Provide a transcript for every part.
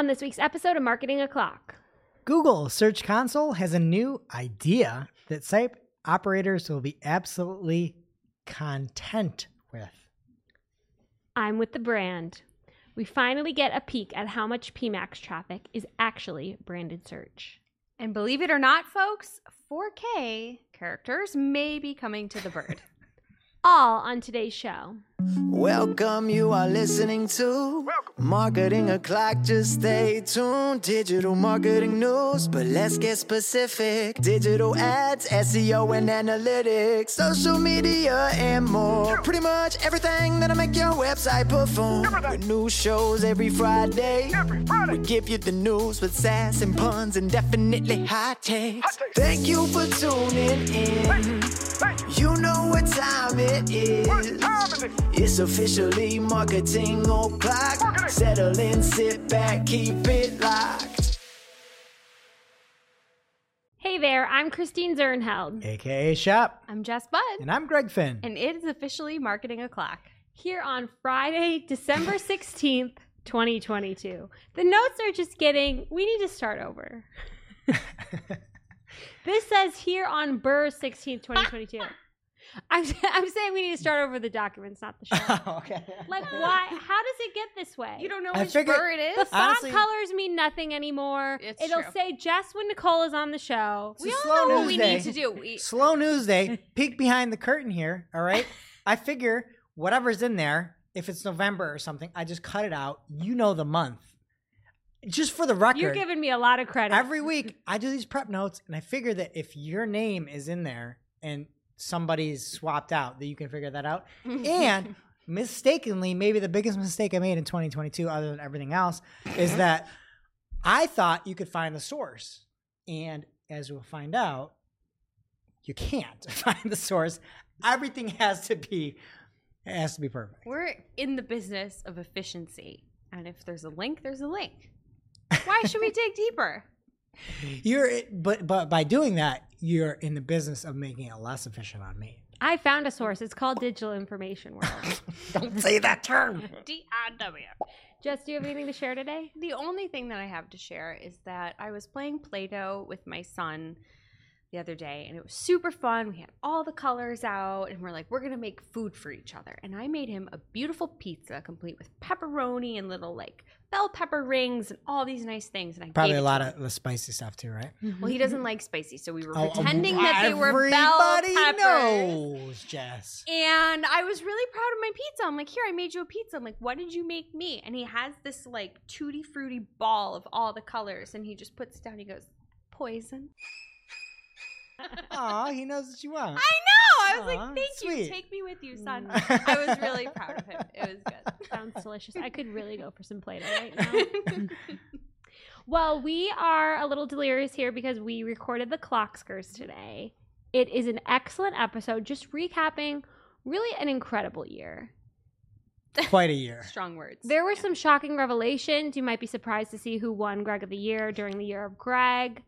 On this week's episode of Marketing O'Clock, Google Search Console has a new idea that site operators will be absolutely content with. I'm with the brand. We finally get a peek at how much PMAX traffic is actually branded search. And believe it or not, folks, 4K characters may be coming to the bird. All on today's show. Welcome, you are listening to Marketing O'Clock. Just stay tuned. Digital marketing news, but let's get specific. Digital ads, SEO, and analytics, social media, and more. Pretty much everything that'll make your website perform. With new shows every Friday. We give you the news with sass and puns and definitely hot takes. Thank you for tuning in. You know what time it is. It's officially marketing o'clock. Settle in, sit back, keep it locked. Hey there, I'm Christine Zirnheld. AKA Shep. I'm Jess Budd, And I'm Greg Finn. and it is officially Marketing O'Clock. Here on Friday, December 16th, 2022. The notes are just getting, we need to start over. this says here on Burr 16th, 2022. I'm, I'm saying we need to start over the documents, not the show. okay. Like, why? How does it get this way? You don't know I which figured- bird it The is? font Honestly- colors mean nothing anymore. It's It'll true. say just when Nicole is on the show. It's we all slow know what news we day. need to do. We, Slow news day. Peek behind the curtain here. All right. I figure whatever's in there, if it's November or something, I just cut it out. You know the month. Just for the record. You're giving me a lot of credit. every week I do these prep notes and I figure that if your name is in there and somebody's swapped out, that you can figure that out. Mm-hmm. and mistakenly, maybe the biggest mistake I made in 2022, other than everything else, is that I thought you could find the source. And as we'll find out, you can't find the source. Everything has to be it has to be perfect. We're in the business of efficiency. And if there's a link, there's a link. Why should we dig deeper? You're but but by doing that, you're in the business of making it less efficient on me. I found a source. It's called Digital Information World. Don't say that term. D-I-W. Jess, do you have anything to share today? The only thing that I have to share is that I was playing Play Doh with my son the other day and it was super fun. We had all the colors out and we're like, we're going to make food for each other. And I made him a beautiful pizza complete with pepperoni and little like bell pepper rings and all these nice things. And I Probably gave a lot of the spicy stuff too, right? Well, he doesn't like spicy, so we were oh, oh, pretending that they were bell everybody peppers. knows, Jess. And I was really proud of my pizza. I'm like, here, I made you a pizza. I'm like, what did you make me? And he has this like tutti frutti ball of all the colors, and he just puts it down. He goes, poison. Aw, he knows what you want. I know. I was like, thank you. Take me with you, son. Mm. I was really proud of him. It was good. Sounds delicious. I could really go for some Play-Doh right now. well, we are a little delirious here because we recorded the Clockskers today. It is an excellent episode, just recapping really an incredible year. Quite a year. Strong words. There were some shocking revelations. You might be surprised to see who won Greg of the Year during the year of Greg.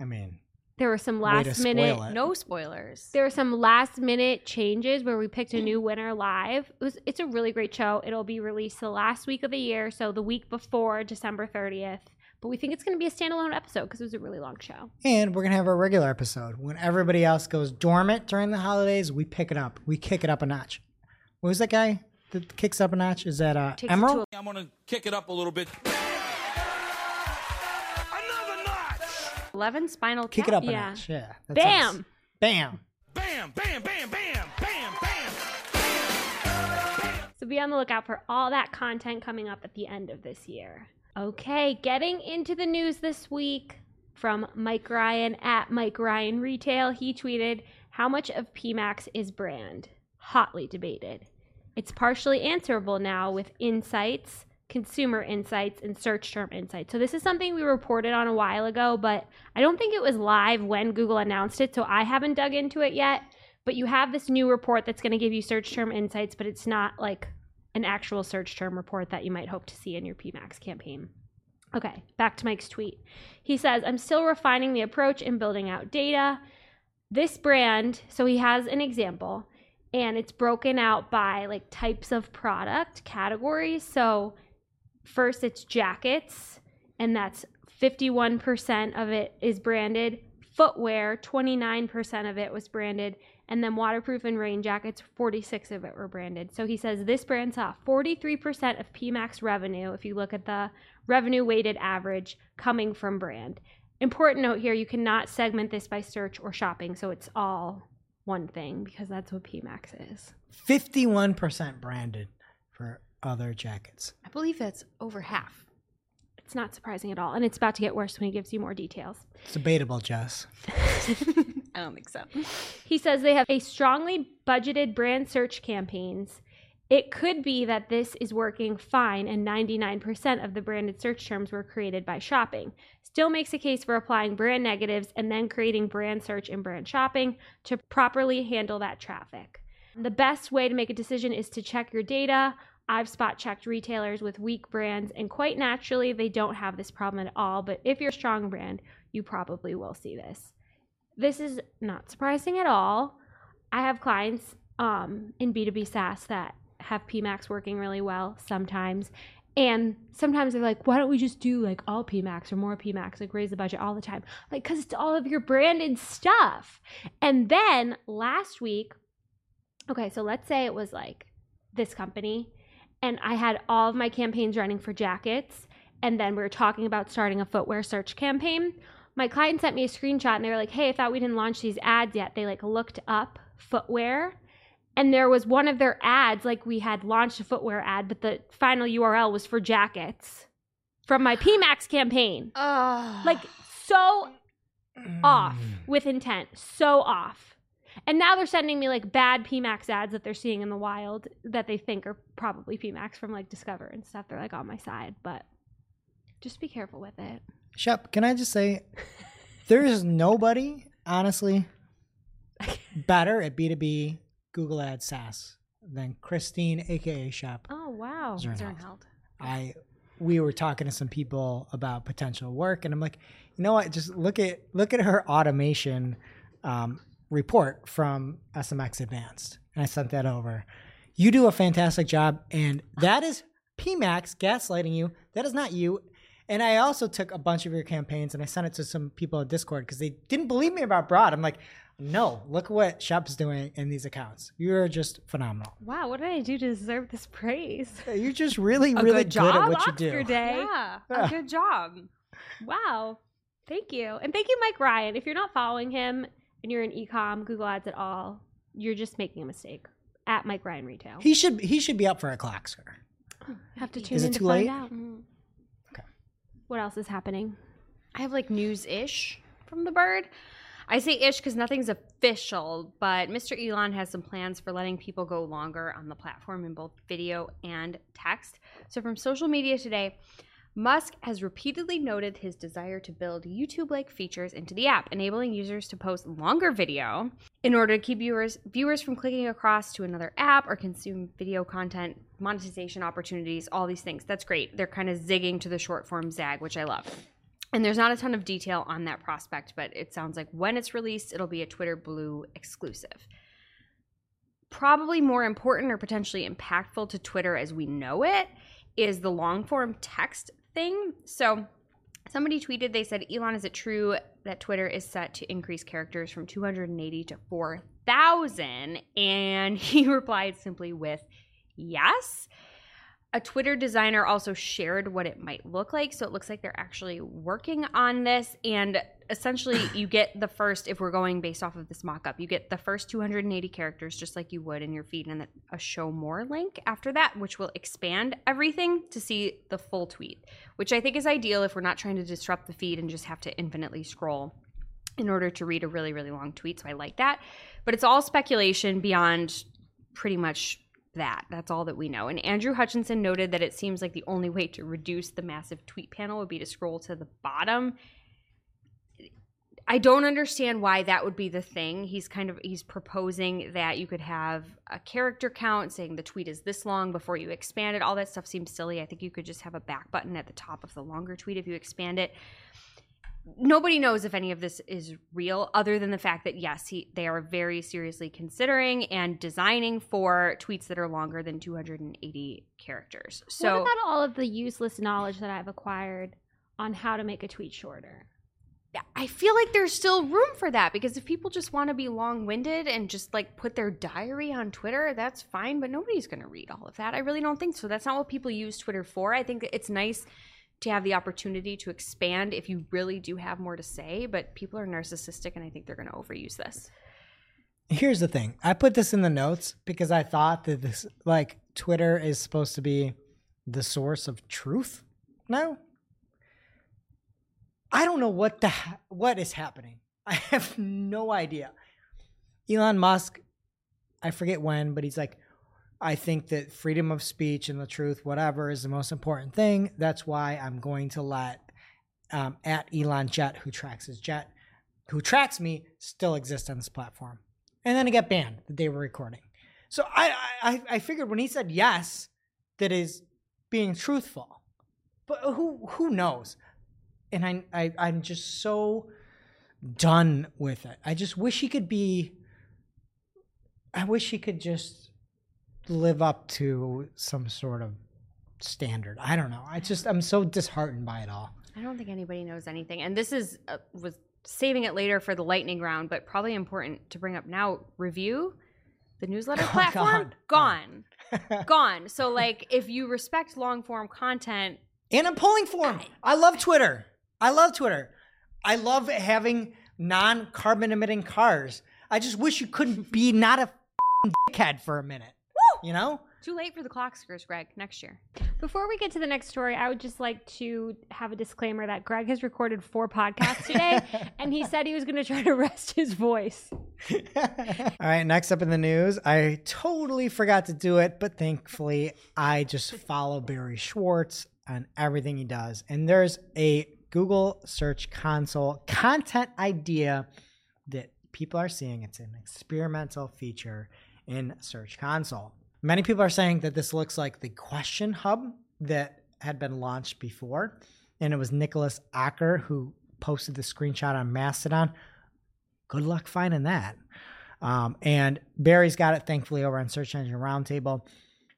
I mean, There were some last minute it. no spoilers. There were some last minute changes where we picked a new winner live. It was it's a really great show. It'll be released the last week of the year, so the week before December 30th. But we think it's going to be a standalone episode because it was a really long show. And we're gonna have a regular episode. When everybody else goes dormant during the holidays, we pick it up. We kick it up a notch. What was that guy that kicks up a notch? Is that uh, Takes it Emeril? to I'm gonna kick it up a little bit. Notch! 11 spinal Kick tap. it up a Yeah. notch. Yeah. that Bam! sounds- Bam. Bam, bam, bam, bam, bam, bam. So be on the lookout for all that content coming up at the end of this year. Okay, getting into the news this week from Mike Ryan at Mike Ryan Retail. He tweeted, How much of PMAX is brand? Hotly debated. It's partially answerable now with insights, consumer insights, and search term insights. So this is something we reported on a while ago, but I don't think it was live when Google announced it, so I haven't dug into it yet. But you have this new report that's going to give you search term insights, but it's not like an actual search term report that you might hope to see in your PMAX campaign. Okay, back to Mike's tweet. He says, I'm still refining the approach and building out data. This brand, so he has an example, and it's broken out by like types of product categories. So first it's jackets, and that's 51% of it is branded. Footwear, 29% of it was branded. And then waterproof and rain jackets, 46 of it were branded. So he says this brand saw 43% of PMAX revenue, if you look at the revenue weighted average, coming from brand. Important note here you cannot segment this by search or shopping. So it's all one thing because that's what PMAX is. 51% branded for other jackets. I believe that's over half. It's not surprising at all. And it's about to get worse when he gives you more details. It's debatable, Jess. I don't think so. He says they have a strongly budgeted brand search campaigns. It could be that this is working fine and 99% of the branded search terms were created by shopping. Still makes a case for applying brand negatives and then creating brand search and brand shopping to properly handle that traffic. The best way to make a decision is to check your data. I've spot checked retailers with weak brands, and quite naturally, they don't have this problem at all. But if you're a strong brand, you probably will see this. This is not surprising at all. I have clients um, in B2B SaaS that have PMAX working really well sometimes. And sometimes they're like, why don't we just do like all PMAX or more PMAX, like raise the budget all the time? Like, because it's all of your branded stuff. And then last week, okay, so let's say it was like this company, and I had all of my campaigns running for jackets, and then we were talking about starting a footwear search campaign. My client sent me a screenshot and they were like, hey, I thought we didn't launch these ads yet. They like looked up footwear. And there was one of their ads like we had launched a footwear ad but the final url was for jackets from my pmax campaign. Oh, like so mm. off with intent. So off and now they're sending me like bad pmax ads that they're seeing in the wild that they think are probably pmax from like discover and stuff they're like on my side but just be careful with it Shep, can I just say, there is nobody, honestly, better at B2B Google Ads SaaS than Christine, aka Shep. oh wow Zernhold. Zirnheld. I we were talking to some people about potential work, and I'm like, you know what? Just look at look at her automation um, report from SMX Advanced, and I sent that over. You do a fantastic job, and that is PMAX gaslighting you. That is not you. And I also took a bunch of your campaigns and I sent it to some people in Discord because they didn't believe me about Broad. I'm like, no, look what Shep's doing in these accounts. You're just phenomenal. wow what did i do to deserve this praise You're just really, A really good good, at job, what you Oscar do. day Yeah, Yeah. a good job. Wow. Thank you. And thank you, Mike Ryan. If you're not following him and you're in ecom, Google Ads at all, you're just making a mistake. At Mike Ryan Retail. He should he should be up for a clock, sir. have to tune Is it in to too find late? out. Mhm. What else is happening? I have like news ish from the bird. I say ish because nothing's official, but Mr. Elon has some plans for letting people go longer on the platform in both video and text. So, from social media today, Musk has repeatedly noted his desire to build YouTube like features into the app, enabling users to post longer video in order to keep viewers viewers from clicking across to another app or consume video content, monetization opportunities, all these things. That's great. They're kind of zigging to the short form zag, which I love. And there's not a ton of detail on that prospect, but it sounds like when it's released, it'll be a Twitter Blue exclusive. Probably more important or potentially impactful to Twitter as we know it is the long form text thing. So, somebody tweeted, they said, Elon, is it true that Twitter is set to increase characters from 280 to 4,000? And he replied simply with, yes a Twitter designer also shared what it might look like. So it looks like they're actually working on this. And essentially, you get the first, if we're going based off of this mock up, you get the first 280 characters just like you would in your feed, and then a show more link after that, which will expand everything to see the full tweet, which I think is ideal if we're not trying to disrupt the feed and just have to infinitely scroll in order to read a really, really long tweet. So I like that. But it's all speculation beyond pretty much that. That's all that we know. And Andrew Hutchinson noted that it seems like the only way to reduce the massive tweet panel would be to scroll to the bottom. I don't understand why that would be the thing. He's kind of he's proposing that you could have a character count saying the tweet is this long before you expand it. All that stuff seems silly. I think you could just have a back button at the top of the longer tweet if you expand it nobody knows if any of this is real other than the fact that yes he, they are very seriously considering and designing for tweets that are longer than 280 characters so what about all of the useless knowledge that I've acquired on how to make a tweet shorter. I feel like there's still room for that because if people just want to be long winded and just like put their diary on Twitter, that's fine, but nobody's going to read all of that. I really don't think so. That's not what people use Twitter for. I think it's nice to have the opportunity to expand if you really do have more to say, but people are narcissistic and I think they're going to overuse this. Here's the thing. I put this in the notes because I thought that this like Twitter is supposed to be the source of truth. No. I don't know what the ha- what is happening. I have no idea. Elon Musk, I forget when, but he's like, I think that freedom of speech and the truth, whatever, is the most important thing. That's why I'm going to let um, at Elon Jet, who tracks his jet, who tracks me, still exist on this platform. And then it got banned the day we're recording. So I, I, I figured when he said yes, that is being truthful. But who who knows? And I, I I'm just so done with it. I just wish he could be. I wish he could just live up to some sort of standard. I don't know. I just I'm so disheartened by it all. I don't think anybody knows anything. And this is uh, was saving it later for the lightning round, but probably important to bring up now. Review the newsletter Oh, platform gone. gone, gone. So like, if you respect long form content, And I'm pulling for him. I love Twitter. I love Twitter. I love having non carbon emitting cars. I just wish you couldn't be not a dickhead for a minute. You know? too late for the clockskers, Greg. Next year. Before we get to the next story, I would just like to have a disclaimer that Greg has recorded four podcasts today, and he said he was going to try to rest his voice. All right, next up in the news, I totally forgot to do it, but thankfully I just follow Barry Schwartz on everything he does. And there's a Google Search Console content idea that people are seeing. It's an experimental feature in Search Console. Many people are saying that this looks like the question hub that had been launched before. And it was Nicholas Acker who posted the screenshot on Mastodon. Good luck finding that. Um, and Barry's got it thankfully over on Search Engine Roundtable.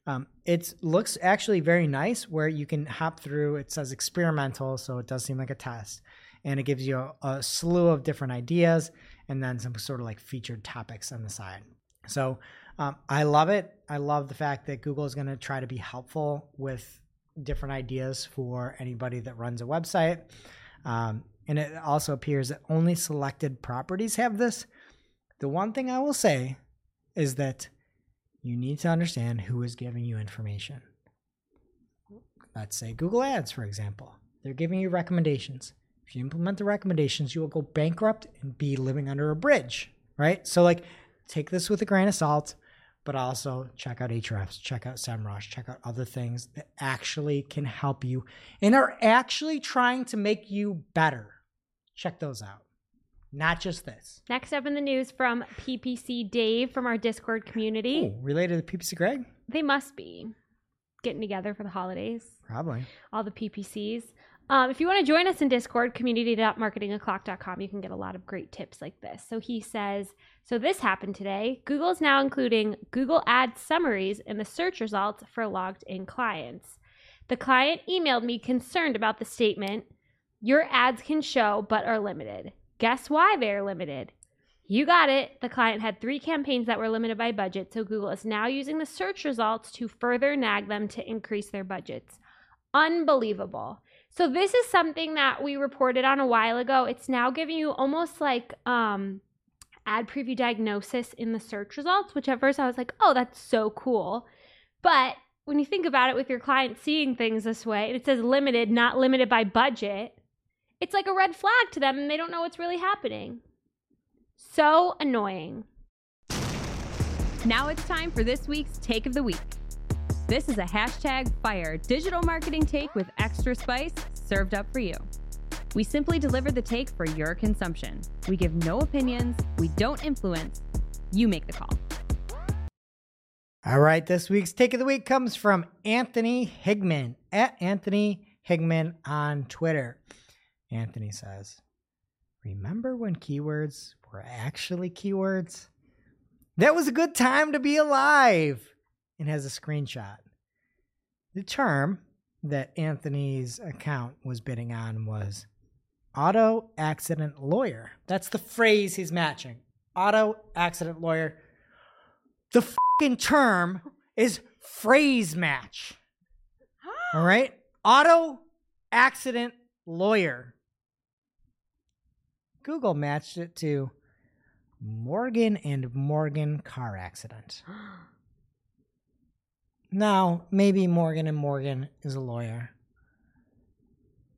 Um, it looks actually very nice where you can hop through. It says experimental, so it does seem like a test. And it gives you a, a slew of different ideas and then some sort of like featured topics on the side. So um, I love it. I love the fact that Google is going to try to be helpful with different ideas for anybody that runs a website. Um, and it also appears that only selected properties have this. The one thing I will say is that you need to understand who is giving you information. Let's say Google Ads, for example. They're giving you recommendations. If you implement the recommendations, you will go bankrupt and be living under a bridge, right? So, like, take this with a grain of salt, but also check out Ahrefs, check out SEMrush, check out other things that actually can help you and are actually trying to make you better. Check those out. Not just this. Next up in the news from PPC Dave from our Discord community. Ooh, related to PPC Greg? They must be getting together for the holidays. Probably. all the PPCs. Um, if you want to join us in Discord, community.marketingoclock.com, you can get a lot of great tips like this. So he says, so this happened today. Google is now including Google Ads summaries in the search results for logged in clients. The client emailed me concerned about the statement, your ads can show but are limited. Guess why they are limited? You got it. The client had three campaigns that were limited by budget, so Google is now using the search results to further nag them to increase their budgets. Unbelievable. So this is something that we reported on a while ago. It's now giving you almost like um ad preview diagnosis in the search results, which at first I was like, "Oh, that's so cool." But when you think about it with your client seeing things this way, and it says limited, not limited by budget, it's like a red flag to them and they don't know what's really happening. So annoying. Now it's time for this week's Take of the Week. This is a hashtag fire digital marketing take with extra spice served up for you. We simply deliver the take for your consumption. We give no opinions, we don't influence, you make the call. All right, this week's take of the week comes from Anthony Higman at Anthony Higman on Twitter. Anthony says, Remember when keywords were actually keywords? That was a good time to be alive. And has a screenshot. The term that Anthony's account was bidding on was auto accident lawyer. That's the phrase he's matching. Auto accident lawyer. The fucking term is phrase match. All right? Auto accident lawyer. Google matched it to Morgan and Morgan car accident. Now, maybe Morgan and Morgan is a lawyer.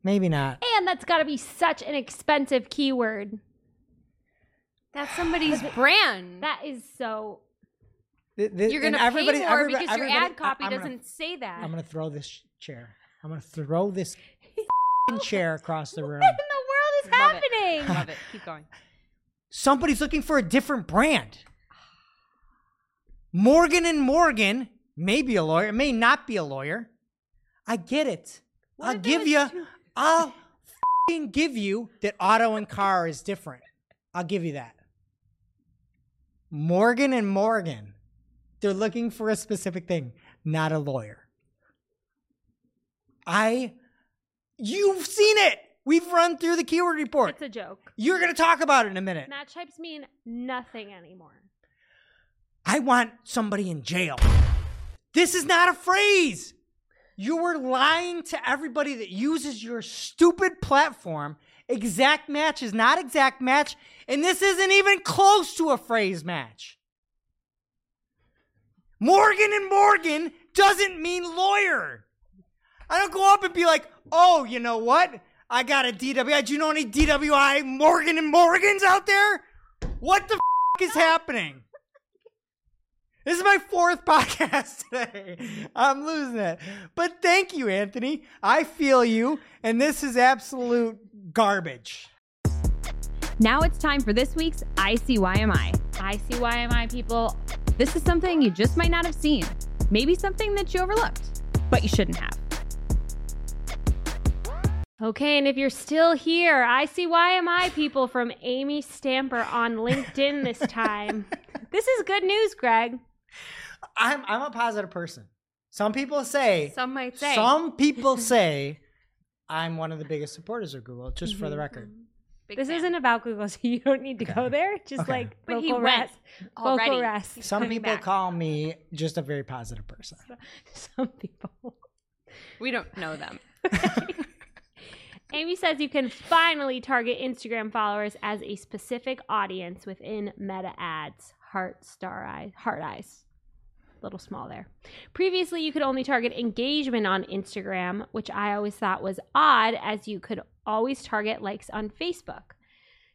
Maybe not. And that's got to be such an expensive keyword. That's somebody's brand. That is so. Th- th- You're gonna everybody- pay more everybody- because your ad copy I- I'm doesn't Gonna, say that. I'm gonna throw this chair. I'm gonna throw this chair across the room. What in the world is Love it. happening? Love it. Keep going. Somebody's looking for a different brand. Morgan and Morgan may be a lawyer, may not be a lawyer. I get it. What I'll give you. too- I'll fing give you that auto and car is different. I'll give you that. Morgan and Morgan, they're looking for a specific thing, not a lawyer. I, you've seen it. We've run through the keyword report. It's a joke. You're going to talk about it in a minute. Match types mean nothing anymore. I want somebody in jail. This is not a phrase. You were lying to everybody that uses your stupid platform. Exact match is not exact match, and this isn't even close to a phrase match. Morgan and Morgan doesn't mean lawyer. I don't go up and be like, oh, you know what? I got a DWI. Do you know any DWI Morgan and Morgans out there? What the f- is happening? This is my fourth podcast today. I'm losing it. But thank you, Anthony. I feel you, and this is absolute garbage. Now it's time for this week's ICYMI. ICYMI people. This is something you just might not have seen. Maybe something that you overlooked, but you shouldn't have. Okay, and if you're still here, ICYMI people from Amy Stamper on LinkedIn this time. this is good news, Greg. I'm I'm a positive person. Some people say Some might say. some people say I'm one of the biggest supporters of Google, just for the mm-hmm. record. Big this fan. isn't about Google, so you don't need to go there. Just Okay. like But vocal went rest. already. Vocal rest. He's Some people back. call me just a very positive person. Some people. We don't know them. Amy says you can finally target Instagram followers as a specific audience within meta ads. Heart, star eyes, heart eyes. Little small there. Previously, you could only target engagement on Instagram, which I always thought was odd, as you could always target likes on Facebook.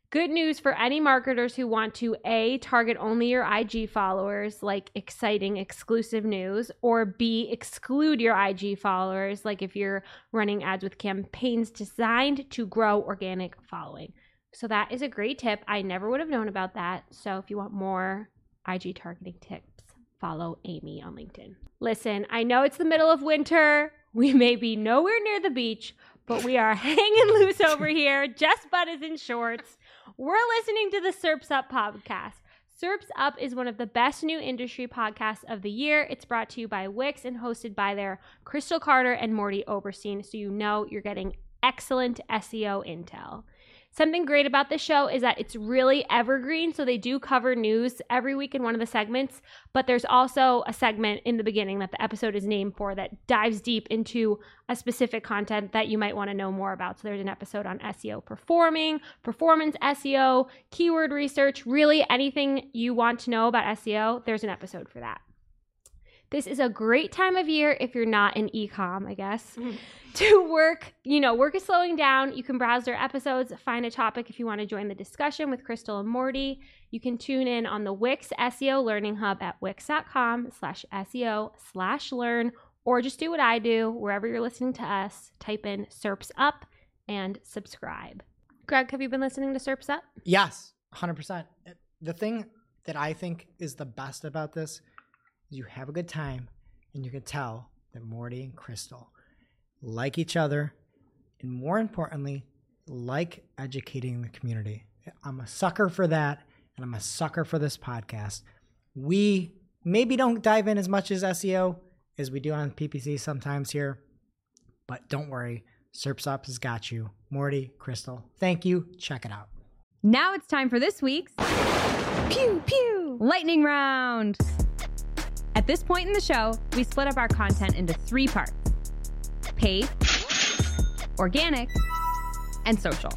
Good news for any marketers who want to A, target only your IG followers, like exciting exclusive news, or B, exclude your IG followers, like if you're running ads with campaigns designed to grow organic following. So that is a great tip. I never would have known about that. So if you want more IG targeting tips, follow Amy on LinkedIn. Listen, I know it's the middle of winter. We may be nowhere near the beach, but we are hanging loose over here. Jess Budd is in shorts. We're listening to the SERPs Up podcast. SERPs Up is one of the best new industry podcasts of the year. It's brought to you by Wix and hosted by their Crystal Carter and Mordy Oberstein, so you know you're getting excellent SEO intel. Something great about this show is that it's really evergreen. So they do cover news every week in one of the segments, but there's also a segment in the beginning that the episode is named for that dives deep into a specific content that you might want to know more about. So there's an episode on SEO performing, performance SEO, keyword research, really anything you want to know about SEO, there's an episode for that. This is a great time of year if you're not in ecom, I guess, mm-hmm. to work. You know, work is slowing down. You can browse their episodes, find a topic if you want to join the discussion with Crystal and Mordy. You can tune in on the Wix SEO Learning Hub at wix.com slash SEO slash learn, or just do what I do wherever you're listening to us. Type in SERPs Up and subscribe. Greg, have you been listening to SERPs Up? Yes, 100%. The thing that I think is the best about this is you have a good time and you can tell that Mordy and Crystal like each other and more importantly, like educating the community. I'm a sucker for that and I'm a sucker for this podcast. We maybe don't dive in as much as SEO as we do on PPC sometimes here, But don't worry, Serps Up has got you. Mordy, Crystal, thank you. Check it out. Now it's time for this week's Pew Pew Lightning Round. At this point in the show, we split up our content into three parts paid, organic, and social.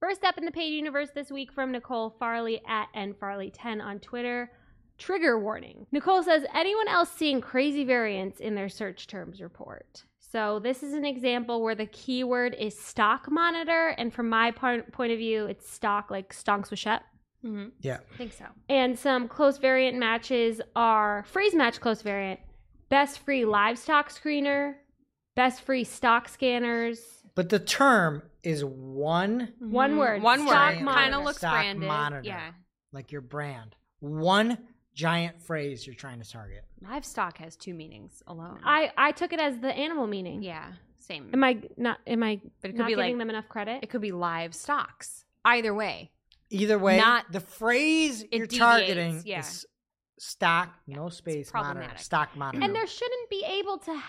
First up in the paid universe this week from Nicole Farley at nfarley10 on Twitter. Trigger warning. Nicole says, anyone else seeing crazy variants in their search terms report? So this is an example where the keyword is stock monitor, and from my point of view, it's stock like stonks Swachette. Mm-hmm. Yeah. I think so. And some close variant matches are phrase match close variant, best free livestock screener, best free stock scanners. But the term is one, One Mhm. word, One word. Kind of looks Stock branded. monitor. Yeah. like your brand. One giant phrase you're trying to target. Livestock has two meanings alone. I I took it as the animal meaning. yeah. Same. Am I not? Am I But it could not be giving like- them enough credit? It could be live stocks. Either way. Either way, Not- the phrase you're deviates, targeting yeah. is stock, no space monitor, stock monitor. and there shouldn't be able to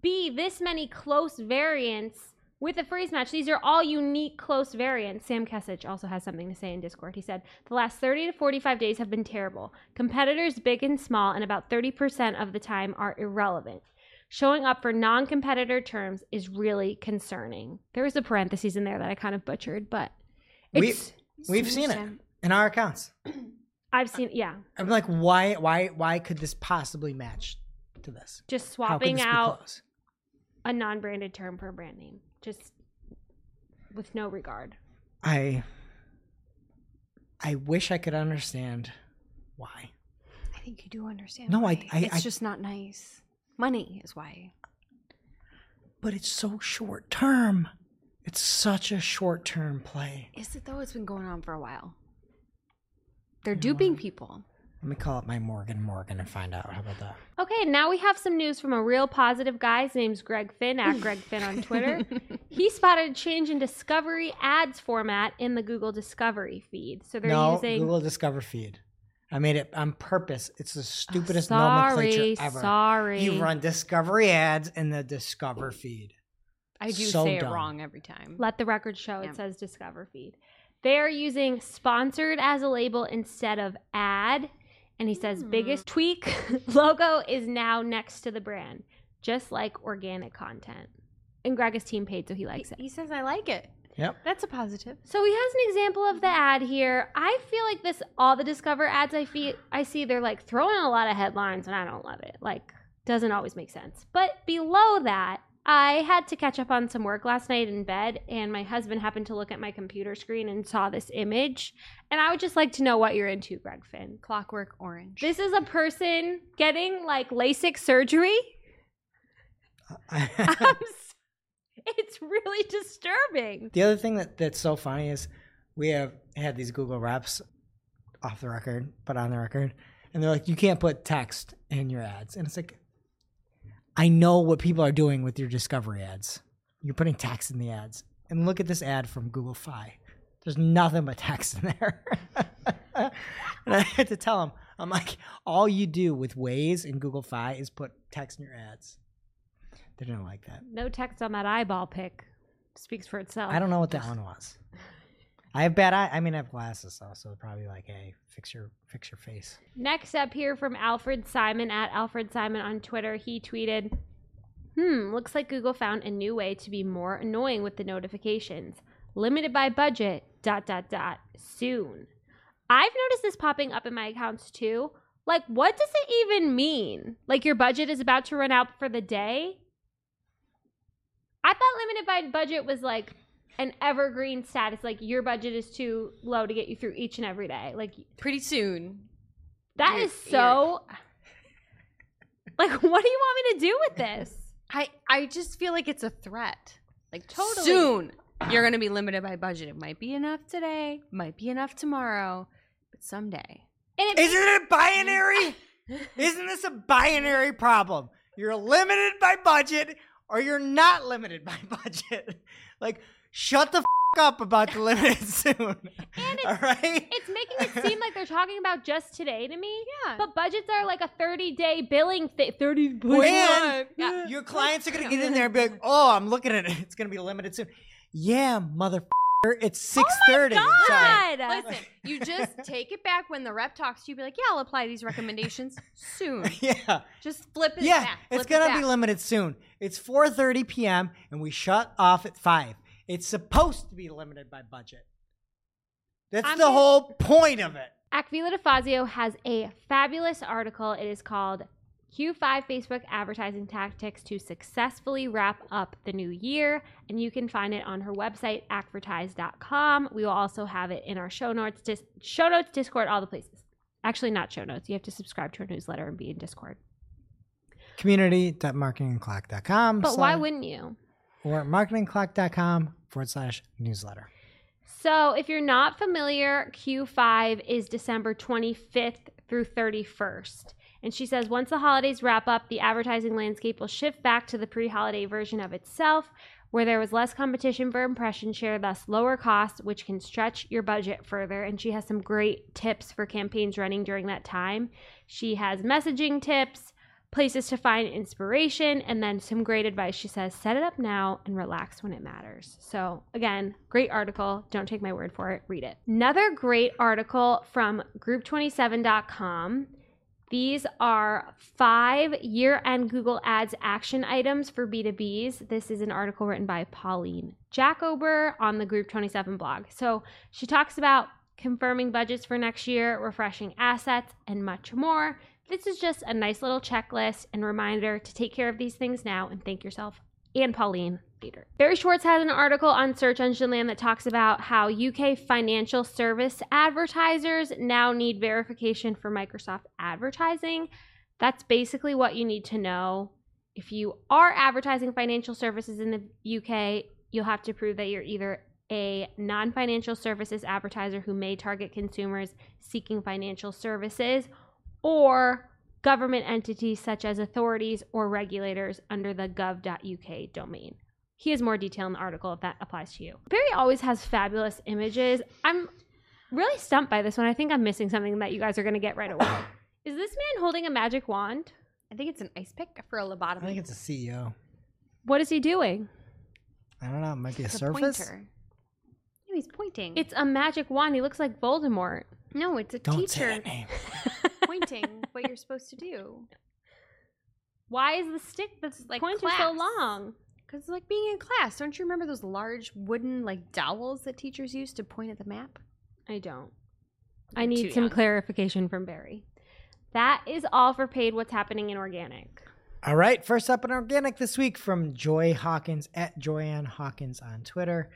be this many close variants with a phrase match. These are all unique close variants. Sam Kesich also has something to say in Discord. He said, The last 30 to 45 days have been terrible. Competitors, big and small, and about 30% of the time are irrelevant. Showing up for non competitor terms is really concerning. There was a parenthesis in there that I kind of butchered, but We- it's. We've seen it in our accounts. I've seen, yeah, I'm like, why, why, why could this possibly match to this? just swapping this out a non branded term for a brand name, just with no regard. I, I wish I could understand why. I think you do understand. No, I- I- It's I- just not nice. Money is why. But it's so short term. It's such a short term play. Is it though? It's been going on for a while. They're duping people. Let me call up my Morgan Morgan and find out. How about that? Okay, now we have some news from a real positive guy. His name's Greg Finn, at Greg Finn on Twitter. he spotted a change in Discovery ads format in the Google Discovery feed. So they're no, using. Google Discover feed. I made it on purpose. It's the stupidest sorry, nomenclature ever. sorry. You run Discovery ads in the Discover feed. I do So say dumb. it wrong every time. Let the record show Yeah. it says Discover feed. They are using sponsored as a label instead of ad. And he says, Hmm. biggest tweak logo is now next to the brand, just like organic content. And Greg is team paid, so he likes it. He says I like it. Yep. That's a positive. So he has an example of the ad here. I feel like this all the Discover ads I feel I see they're like throwing a lot of headlines and I don't love it. Like doesn't always make sense. But below that, I had to catch up on some work last night in bed and my husband happened to look at my computer screen and saw this image. And I would just like to know what you're into, Greg Finn. Clockwork Orange. This is a person getting like LASIK surgery. I'm s- it's really disturbing. the other thing that, that's so funny is we have had these Google reps off the record, but on the record, and they're like, you can't put text in your ads. And it's like, I know what people are doing with your Discovery ads. You're putting text in the ads. And look at this ad from Google Fi. There's nothing but text in there. and I had to tell them, I'm like, all you do with Waze and Google Fi is put text in your ads. They didn't like that. No text on that eyeball pic. Speaks for itself. I don't know what that one was. I have bad eye. I mean, I have glasses though, so probably like, hey, fix your fix your face. Next up here from Alfred Simon at Alfred Simon on Twitter, he tweeted, Hmm, looks like Google found a new way to be more annoying with the notifications. Limited by budget, dot, dot, dot, soon. I've noticed this popping up in my accounts too. Like, what does it even mean? Like, your budget is about to run out for the day? I thought limited by budget was like an evergreen status. Like, your budget is too low to get you through each and every day. Like, Pretty soon. that You're- is so. Like, what do you want me to do with this? I I just feel like it's a threat. Like Totally. soon you're gonna be limited by budget. It might be enough today, might be enough tomorrow, but someday. And it Isn't it a binary? Isn't this a binary problem? You're limited by budget, or you're not limited by budget. like, shut the f- up about the limited soon. And it's, right. it's making it seem like they're talking about just today to me. Yeah. But budgets are like a 30 day billing thing. 30 And Yeah. your clients are gonna get in there and be like, "Oh, I'm looking at it. It's gonna be limited soon." Yeah, mother. It's oh six thirty. God. Listen, you just take it back when the rep talks to you. Be like, yeah, I'll apply these recommendations soon. Yeah, Just flip it yeah. back. It's flip it gonna be limited soon. It's 4:30 p.m. and we shut off at five. It's supposed to be limited by budget. That's I'm the gonna- whole point of it. Akvile DeFazio has a fabulous article. It is called Q5 Facebook Advertising Tactics to Successfully Wrap Up the New Year. And you can find it on her website, akvertise.com. We will also have it in our show notes, dis- show notes, Discord, all the places. Actually, not show notes. You have to subscribe to our newsletter and be in Discord. Community.marketingoclock.com. But why slash- wouldn't you? or marketingoclock.com forward slash newsletter. So, if you're not familiar, Q5 is December 25th through 31st. And she says once the holidays wrap up, the advertising landscape will shift back to the pre holiday version of itself, where there was less competition for impression share, thus lower costs, which can stretch your budget further. And she has some great tips for campaigns running during that time. She has messaging tips, places to find inspiration, and then some great advice. She says, set it up now and relax when it matters. So, again, great article. Don't take my word for it, read it. Another great article from group27.com. These are five year end Google Ads action items for B2Bs. This is an article written by Pauline Jakober on the Group 27 blog. So she talks about confirming budgets for next year, refreshing assets, and much more. This is just a nice little checklist and reminder to take care of these things now and thank yourself and Pauline later. Barry Schwartz has an article on Search Engine Land that talks about how UK financial service advertisers now need verification for Microsoft advertising. That's basically what you need to know. If you are advertising financial services in the UK, you'll have to prove that you're either a non financial services advertiser who may target consumers seeking financial services or government entities such as authorities or regulators under the gov.uk domain. He has more detail in the article if that applies to you. Barry always has fabulous images. I'm really stumped by this one. I think I'm missing something that you guys are going to get right away. Is this man holding a magic wand? I think it's an ice pick for a lobotomy. I think it's a CEO. What is he doing? I don't know. It might be a It's a surface. pointer. No, he's pointing. It's a magic wand. He looks like Voldemort. no, it's a Don't say teacher that name. pointing what you're supposed to do. Why is the stick that's Like pointer so long? Because it's like being in class, don't you remember those large wooden like dowels that teachers used to point at the map? I don't. I You're need some young. clarification from Barry. That is all for paid what's happening in organic. All right, first up in organic this week from Joy Hawkins at Joyanne Hawkins on Twitter.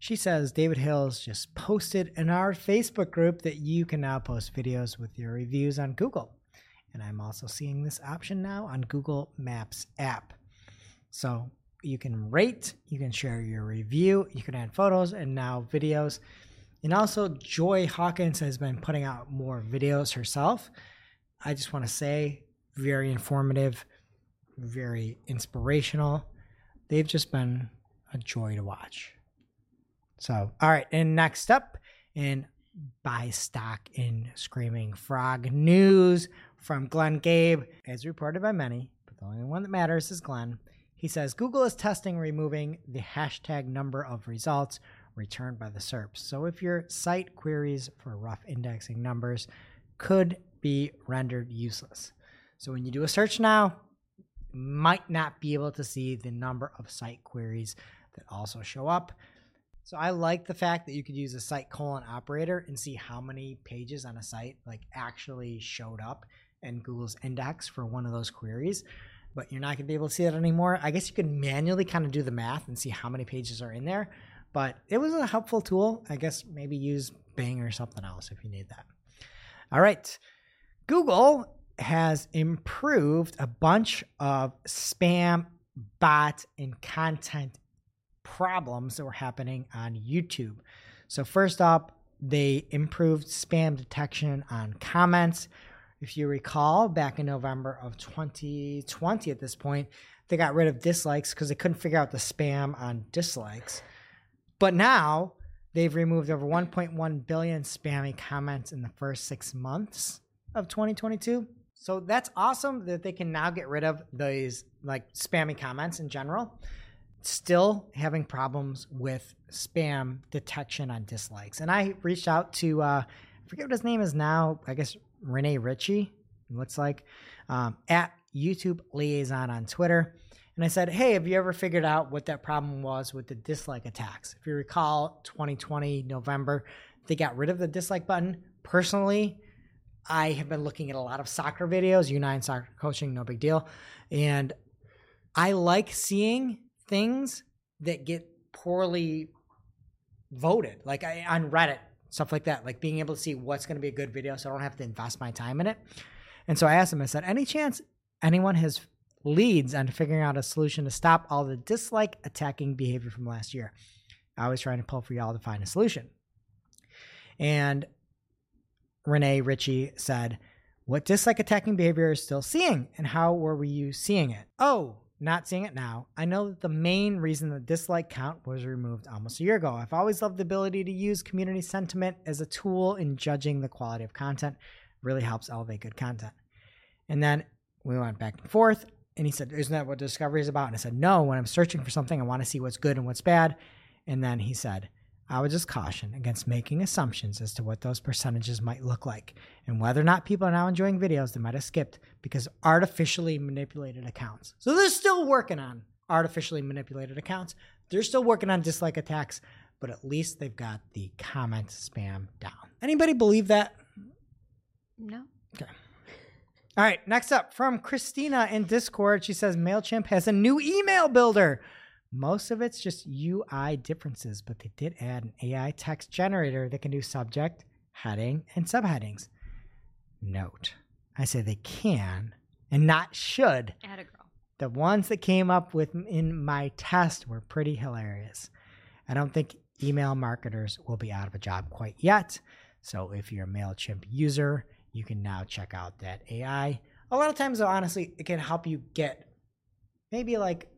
She says David Hills just posted in our Facebook group that you can now post videos with your reviews on Google. And I'm also seeing this option now on Google Maps app. So you can rate, you can share your review, you can add photos and now videos. And also, Joy Hawkins has been putting out more videos herself. I just want to say, very informative, very inspirational. They've just been a joy to watch. So, all right, and next up in buy stock in Screaming Frog news from Glenn Gabe, as reported by many, but the only one that matters is Glenn. He says Google is testing removing the hashtag number of results returned by the SERPs. So if your site queries for rough indexing numbers could be rendered useless. So when you do a search now, might not be able to see the number of site queries that also show up. So I like the fact that you could use a site colon operator and see how many pages on a site like actually showed up in Google's index for one of those queries. But you're not gonna be able to see that anymore. I guess you could manually kind of do the math and see how many pages are in there. But it was a helpful tool. I guess maybe use Bing or something else if you need that. All right. Google has improved a bunch of spam, bot, and content problems that were happening on YouTube. So, first up, they improved spam detection on comments. If you recall, back in November of 2020, at this point, they got rid of dislikes because they couldn't figure out the spam on dislikes. But now they've removed over 1.1 billion spammy comments in the first six months of 2022. So that's awesome that they can now get rid of these like spammy comments in general. Still having problems with spam detection on dislikes. And I reached out to, uh, I forget what his name is now, I guess Rene Ritchie, it looks like, um, at YouTube Liaison on Twitter. And I said, Hey, have you ever figured out what that problem was with the dislike attacks? If you recall, 2020 November, they got rid of the dislike button. Personally, I have been looking at a lot of soccer videos, U9 soccer coaching, no big deal. And I like seeing things that get poorly voted, like I, on Reddit, stuff like that, like being able to see what's going to be a good video so I don't have to invest my time in it. And so I asked him, I said, any chance anyone has leads on figuring out a solution to stop all the dislike attacking behavior from last year? I was trying to pull for y'all to find a solution. And Rene Ritchie said, What dislike attacking behavior is still seeing, and how were you seeing it? Oh, not seeing it now. I know that the main reason the dislike count was removed almost a year ago. I've always loved the ability to use community sentiment as a tool in judging the quality of content. really helps elevate good content. And then we went back and forth, and he said, Isn't that what discovery is about? And I said, No, when I'm searching for something, I want to see what's good and what's bad. And then he said, I would just caution against making assumptions as to what those percentages might look like and whether or not people are now enjoying videos they might have skipped because artificially manipulated accounts. So they're still working on artificially manipulated accounts. They're still working on dislike attacks, but at least they've got the comment spam down. Anybody believe that? No. Okay. All right, next up from Christina in Discord. She says MailChimp has a new email builder. Most of it's just UI differences, but they did add an AI text generator that can do subject, heading, and subheadings. Note, I say they can and not should. Add a girl. The ones that came up with in my test were pretty hilarious. I don't think email marketers will be out of a job quite yet. So if you're a MailChimp user, you can now check out that AI. A lot of times, though, honestly, it can help you get maybe like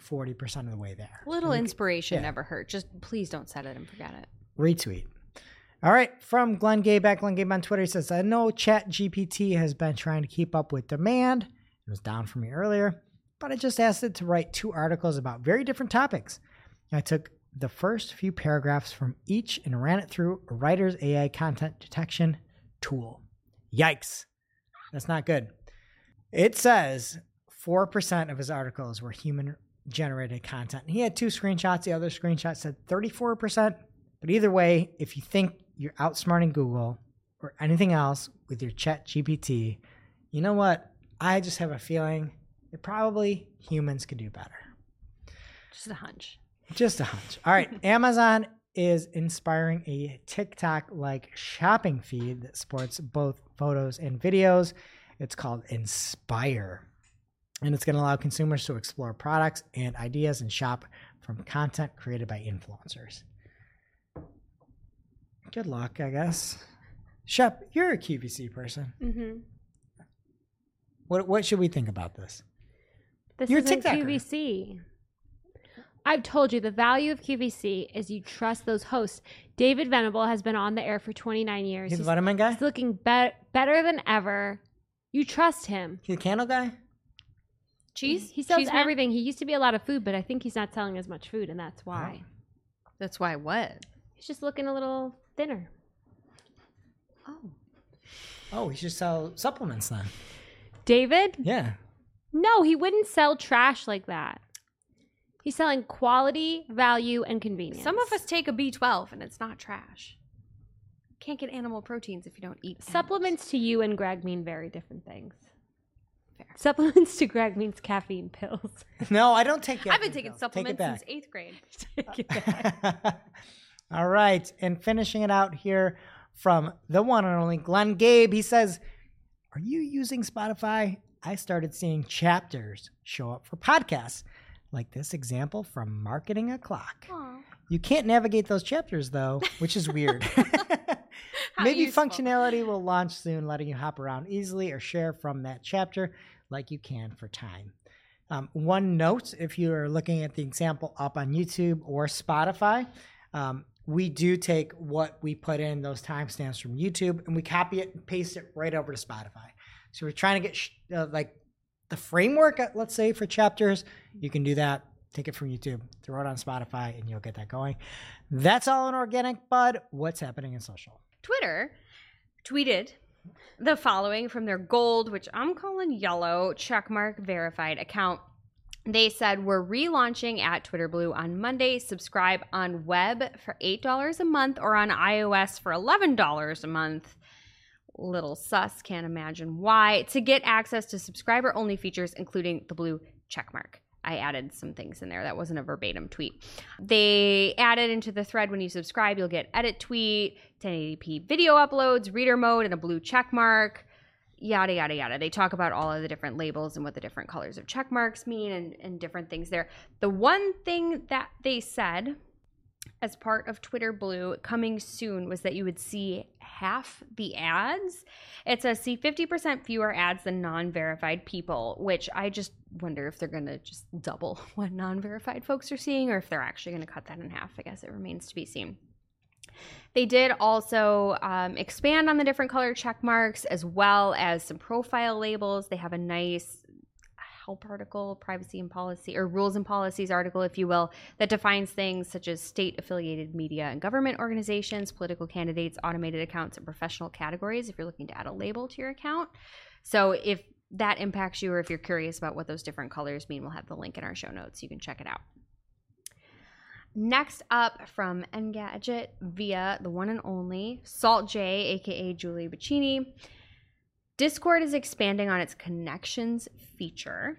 40% of the way there. Little You can- inspiration yeah. never hurt. Just please don't set it and forget it. retweet. All right, from Glenn Gabe at Glenn Gabe on Twitter, he says, I know Chat GPT has been trying to keep up with demand. It was down for me earlier, but I just asked it to write two articles about very different topics. I took the first few paragraphs from each and ran it through a writer's AI content detection tool. Yikes. That's not good. It says 4% of his articles were human generated content. He had two screenshots. The other screenshot said 34%. But either way, if you think you're outsmarting Google or anything else with your chat GPT, you know what? I just have a feeling that probably humans could do better. Just a hunch. Just a hunch. All right. Amazon is inspiring a TikTok like shopping feed that supports both photos and videos. It's called Inspire. And it's going to allow consumers to explore products and ideas and shop from content created by influencers. Good luck, I guess. Shep, you're a QVC person. Mm-hmm. What, what should we think about this? This You're a isn't TikToker. QVC. I've told you the value of QVC is you trust those hosts. David Venable has been on the air for 29 years. He's He's, guy? he's looking be- better than ever. You trust him. He's the candle guy? Cheese? He sells Cheese man? everything. He used to be a lot of food, but I think he's not selling as much food, and that's why. That's why what? He's just looking a little thinner. Oh. Oh, he should sell supplements then. David? Yeah. No, he wouldn't sell trash like that. He's selling quality, value, and convenience. Some of us take a B12 and it's not trash. Can't get animal proteins if you don't eat animals. supplements to you and Greg mean very different things. Fair. Supplements to Greg means caffeine pills. No, I don't take. It. I've been taking pills. Take supplements since eighth grade. All right, and finishing it out here from the one and only Glenn Gabe. He says, "Are you using Spotify? I started seeing chapters show up for podcasts, like this example from Marketing O'Clock. You can't navigate those chapters though, which is weird. Maybe useful. functionality will launch soon, letting you hop around easily or share from that chapter like you can for time. Um, one note if you are looking at the example up on YouTube or Spotify, um, we do take what we put in those timestamps from YouTube and we copy it and paste it right over to Spotify. So we're trying to get sh- uh, like the framework, uh, let's say, for chapters. You can do that. Take it from YouTube, throw it on Spotify, and you'll get that going. That's all in organic, bud. What's happening in social? Twitter tweeted the following from their gold, which I'm calling yellow, checkmark verified account. They said we're relaunching at Twitter Blue on Monday. Subscribe on web for $8 a month or on iOS for $11 a month. Little sus, can't imagine why. To get access to subscriber only features, including the blue checkmark. I added some things in there. That wasn't a verbatim tweet. They added into the thread when you subscribe, you'll get edit tweet, 1080p video uploads, reader mode, and a blue check mark. Yada, yada, yada. They talk about all of the different labels and what the different colors of check marks mean and, and different things there. The one thing that they said as part of Twitter Blue coming soon was that you would see half the ads. It says see 50% fewer ads than non verified people, which I just wonder if they're going to just double what non verified folks are seeing or if they're actually going to cut that in half. I guess it remains to be seen. They did also um, expand on the different color check marks as well as some profile labels. They have a nice help article, privacy and policy, or rules and policies article, if you will, that defines things such as state affiliated media and government organizations, political candidates, automated accounts, and professional categories if you're looking to add a label to your account. So if that impacts you or if you're curious about what those different colors mean, we'll have the link in our show notes. You can check it out. Next up from Engadget via the one and only Salt J, aka Julie Bacchini. Discord is expanding on its connections feature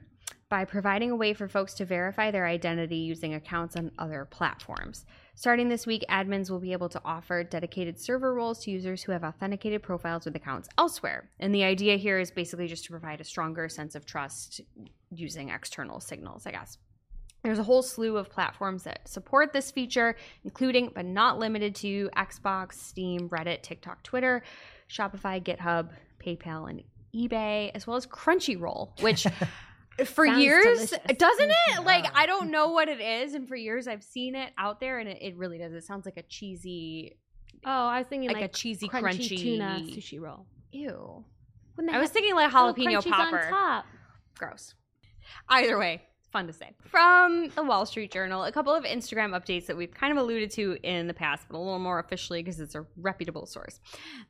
by providing a way for folks to verify their identity using accounts on other platforms. Starting this week, admins will be able to offer dedicated server roles to users who have authenticated profiles with accounts elsewhere. And the idea here is basically just to provide a stronger sense of trust using external signals, I guess. There's a whole slew of platforms that support this feature, including but not limited to Xbox, Steam, Reddit, TikTok, Twitter, Shopify, GitHub, PayPal, and eBay, as well as Crunchyroll, which for Sounds years delicious. doesn't it? Like I don't know what it is, and for years I've seen it out there, and it, it really does. It sounds like a cheesy, Oh, I was thinking like, like, a cheesy, crunchy, crunchy, tuna sushi roll. Ew. I was thinking like jalapeno popper. on top? Gross. Either way, fun to say. From the Wall Street Journal, a couple of Instagram updates that we've kind of alluded to in the past, but a little more officially because it's a reputable source.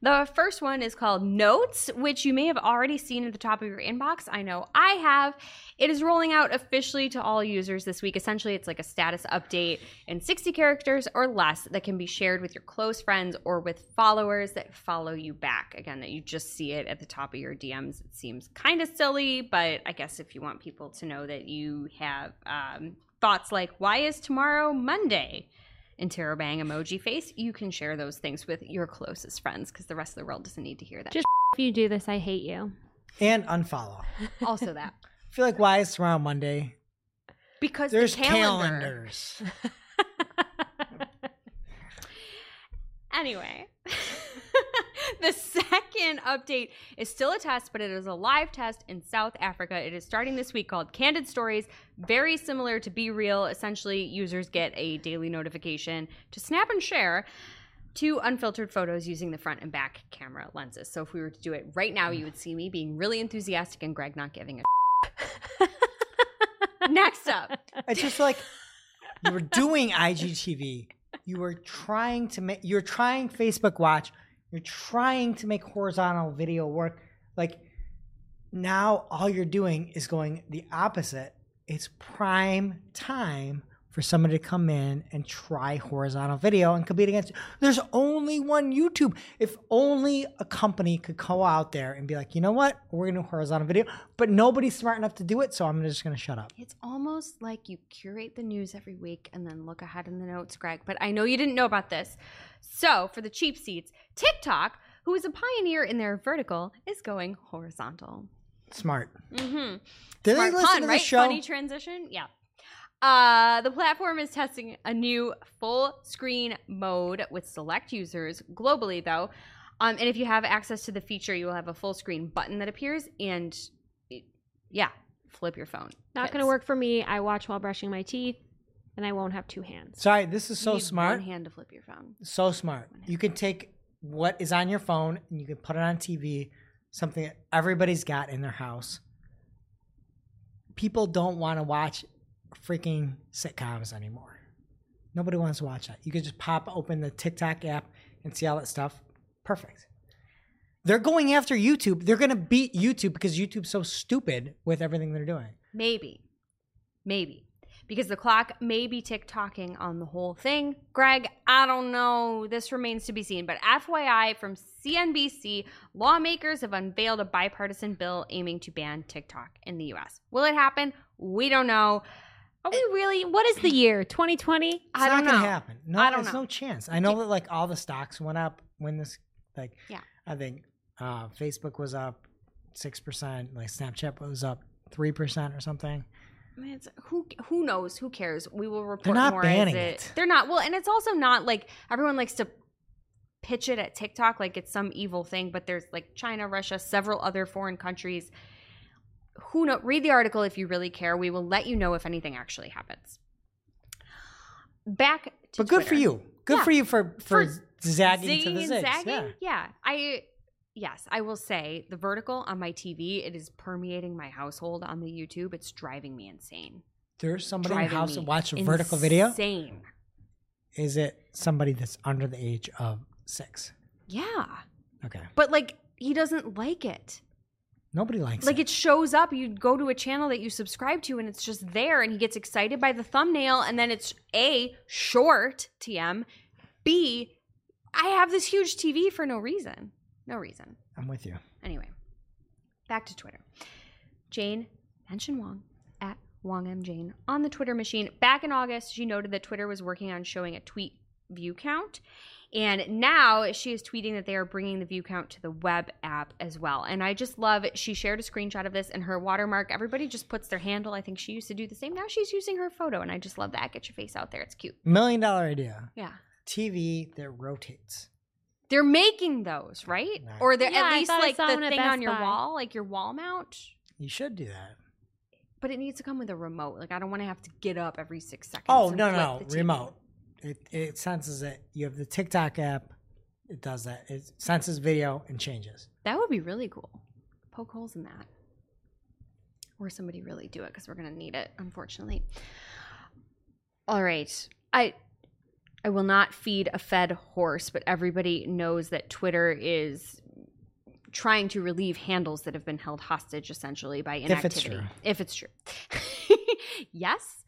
The first one is called Notes, which you may have already seen at the top of your inbox. I know I have. It is rolling out officially to all users this week. Essentially, it's like a status update in 60 characters or less that can be shared with your close friends or with followers that follow you back. Again, that you just see it at the top of your DMs. It seems kind of silly, but I guess if you want people to know that you have um, thoughts like, why is tomorrow Monday? Interrobang emoji face, you can share those things with your closest friends because the rest of the world doesn't need to hear that. Just- If you do this, I hate you. And unfollow. also that. I feel like why is tomorrow Monday? Because There's the calendar. calendars. Anyway, the second update is still a test, but it is a live test in South Africa. It is starting this week called Candid Stories, very similar to BeReal. Essentially, users get a daily notification to snap and share two unfiltered photos using the front and back camera lenses. So if we were to do it right now, you would see me being really enthusiastic and Greg not giving a Next up, It's just like you were doing IGTV. You were trying to make. You're trying Facebook Watch. You're trying to make horizontal video work. Like now, all you're doing is going the opposite. It's prime time for somebody to come in and try horizontal video and compete against. There's only one YouTube. If only a company could go out there and be like, you know what, we're gonna do horizontal video, but nobody's smart enough to do it, so I'm just gonna shut up. It's almost like you curate the news every week and then look ahead in the notes, Greg. But I know you didn't know about this. So, for the cheap seats, TikTok, who is a pioneer in their vertical, is going horizontal. Smart. Mm-hmm. Did Smart they listen pun, to right? the show? Funny transition. Yeah. Uh, the platform is testing a new full screen mode with select users globally, though. Um, and if you have access to the feature, you will have a full screen button that appears, and it- yeah, flip your phone. Not going to work for me. I watch while brushing my teeth, and I won't have two hands. Sorry, this is You so need smart. One hand to flip your phone. So smart. You can take what is on your phone and you can put it on TV, something that everybody's got in their house. People don't want to watch freaking sitcoms anymore. Nobody wants to watch that. You can just pop open the TikTok app and see all that stuff. Perfect. They're going after YouTube. They're going to beat YouTube because YouTube's so stupid with everything they're doing. Maybe. Maybe. Because the clock may be tick tocking on the whole thing. Greg, I don't know. This remains to be seen. But FYI, from CNBC, lawmakers have unveiled a bipartisan bill aiming to ban TikTok in the US. Will it happen? We don't know. Are we really? What is the year? 2020? It's I not don't gonna know. happen. No, I don't there's know. no chance. I know that like all the stocks went up when this like Yeah. I think uh Facebook was up six percent, like Snapchat was up three percent or something. I mean, it's, who who knows? Who cares? We will report They're not more banning as it, it. They're not. Well, and it's also not like everyone likes to pitch it at TikTok like it's some evil thing, but there's like China, Russia, several other foreign countries. Who know? Read the article if you really care. We will let you know if anything actually happens. Back to But good for you. Good Yeah. for you for for, For zagging to the zigs. zagging? Yeah. yeah. I yes, I will say the vertical on my TV, it is permeating my household on the YouTube. It's driving me insane. There's somebody in the house that watch a vertical video. Insane. Is it somebody that's under the age of six? Yeah. Okay. But like he doesn't like it. Nobody likes Like it. Like it shows up, you go to a channel that you subscribe to and it's just there and he gets excited by the thumbnail and then it's A, short TM, B, I have this huge TV for no reason. No reason. I'm with you. Anyway, back to Twitter. Jane Manchun Wong at Wong M Jane on the Twitter machine. Back in August, she noted that Twitter was working on showing a tweet view count. And now she is tweeting that they are bringing the view count to the web app as well. And I just love it. She shared a screenshot of this and her watermark. Everybody just puts their handle. I think she used to do the same. Now she's using her photo. And I just love that. Get your face out there. It's cute. Million dollar idea. Yeah. TV that rotates. They're making those, right? Right. Or they're Yeah, at least like the thing on your Buy. wall, like your wall mount. You should do that. But it needs to come with a remote. Like I don't want to have to get up every six seconds. Oh and no no remote. It it senses it. You have the TikTok app. It does that. It senses video and changes. That would be really cool. Poke holes in that, or somebody really do it because we're gonna need it. Unfortunately. All right, I I will not feed a fed horse, but everybody knows that Twitter is trying to relieve handles that have been held hostage essentially by inactivity. If it's true. If it's true. yes.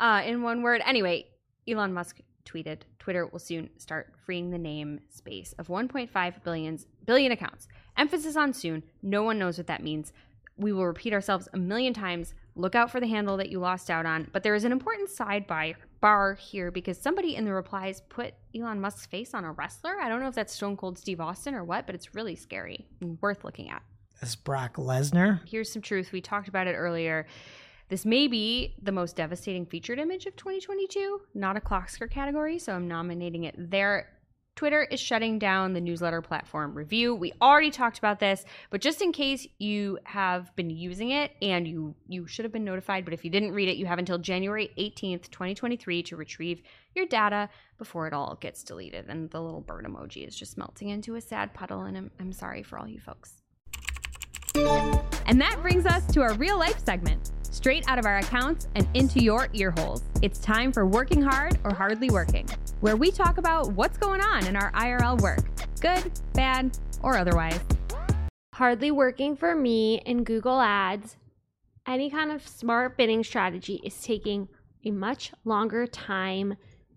Uh, in one word. Anyway, Elon Musk tweeted Twitter will soon start freeing the name space of 1.5 billion, billion accounts. Emphasis on soon. No one knows what that means. We will repeat ourselves a million times. Look out for the handle that you lost out on. But there is an important sidebar bar here because somebody in the replies put Elon Musk's face on a wrestler. I don't know if that's Stone Cold Steve Austin or what, but it's really scary and worth looking at That's Brock Lesnar. here's some truth. We talked about it earlier. This may be the most devastating featured image of 2022, not a Clocksker category, so I'm nominating it there. Twitter is shutting down the newsletter platform Revue. We already talked about this, but just in case you have been using it and you you should have been notified, but if you didn't read it, you have until January 18th, 2023 to retrieve your data before it all gets deleted. And the little bird emoji is just melting into a sad puddle and I'm, I'm sorry for all you folks. And that brings us to our real life segment, straight out of our accounts and into your ear holes. It's time for Working Hard or Hardly Working, where we talk about what's going on in our IRL work, good, bad, or otherwise. hardly working for me in Google Ads. Any kind of smart bidding strategy is taking a much longer time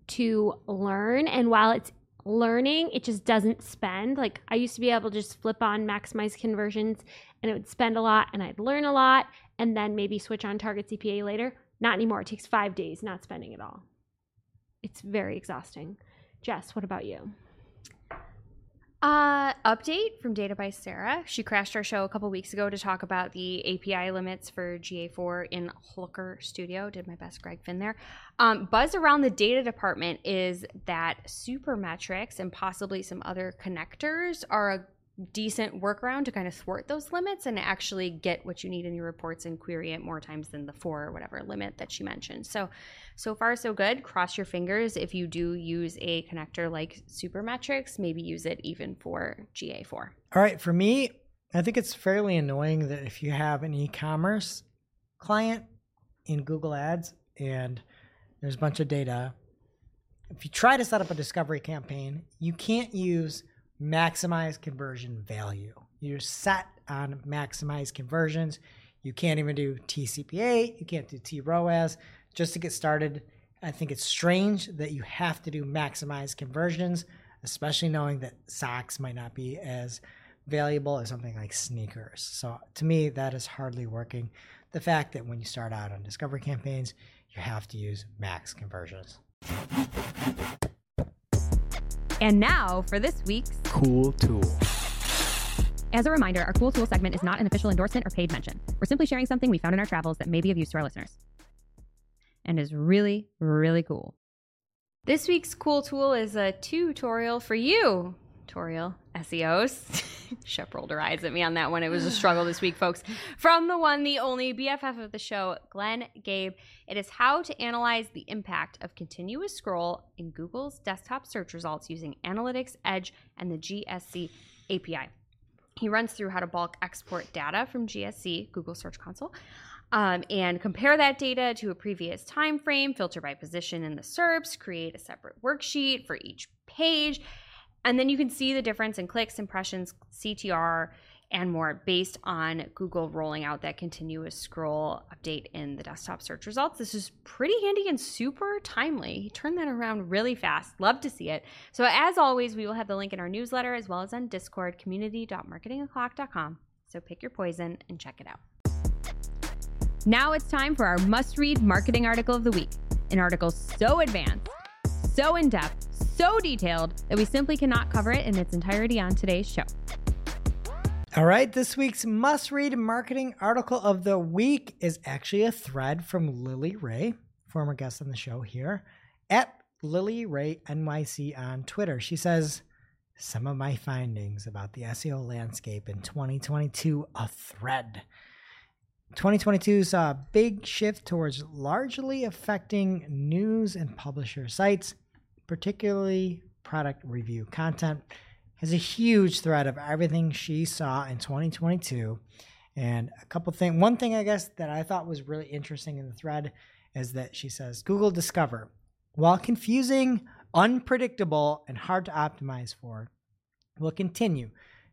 to learn. And while it's learning, it just doesn't spend. Like I used to be able to just flip on maximize conversions and it would spend a lot and I'd learn a lot and then maybe switch on target CPA later. Not anymore. It takes five days not spending at all. It's very exhausting. Jess, what about you? Uh, update from Data by Sarah. She crashed our show a couple weeks ago to talk about the API limits for GA4 in Looker Studio. Did my best, Greg Finn there. Um, buzz around the data department is that Supermetrics and possibly some other connectors are a decent workaround to kind of thwart those limits and actually get what you need in your reports and query it more times than the four or whatever limit that she mentioned. So, so far so good. Cross your fingers if you do use a connector like Supermetrics, maybe use it even for GA4. All right, for me, I think it's fairly annoying that if you have an e-commerce client in Google Ads and there's a bunch of data, if you try to set up a discovery campaign, you can't use maximize conversion value. You're set on maximize conversions. You can't even do TCPA, you can't do TROAS. Just to get started, I think it's strange that you have to do maximize conversions, especially knowing that socks might not be as valuable as something like sneakers. So to me, that is hardly working. The fact that when you start out on discovery campaigns, you have to use max conversions. And now for this week's Cool tool. As a reminder, our Cool Tool segment is not an official endorsement or paid mention. We're simply sharing something we found in our travels that may be of use to our listeners and is really, really cool. This week's cool tool is a tutorial for you, tutorial SEOs. Shep rolled her eyes at me on that one. It was a struggle this week, folks. From the one, the only BFF of the show, Glenn Gabe. It is how to analyze the impact of continuous scroll in Google's desktop search results using Analytics Edge and the GSC API. He runs through how to bulk export data from GSC, Google Search Console, um, and compare that data to a previous time frame, filter by position in the SERPs, create a separate worksheet for each page, and then you can see the difference in clicks, impressions, CTR, and more based on Google rolling out that continuous scroll update in the desktop search results. This is pretty handy and super timely. He turned that around really fast. Love to see it. So, as always, we will have the link in our newsletter as well as on Discord, community.marketingoclock.com. So, pick your poison and check it out. Now it's time for our must read marketing article of the week. An article so advanced, so in depth, so detailed that we simply cannot cover it in its entirety on today's show. All right, this week's must read marketing article of the week is actually a thread from Lily Ray, former guest on the show here, at Lily Ray NYC on Twitter. She says, Some of my findings about the SEO landscape in 2022, a thread. 2022 saw a big shift towards largely affecting news and publisher sites, particularly product review. Content has a huge thread of everything she saw in 2022 and a couple things one thing i guess that i thought was really interesting in the thread is that she says google discover while confusing unpredictable and hard to optimize for will continue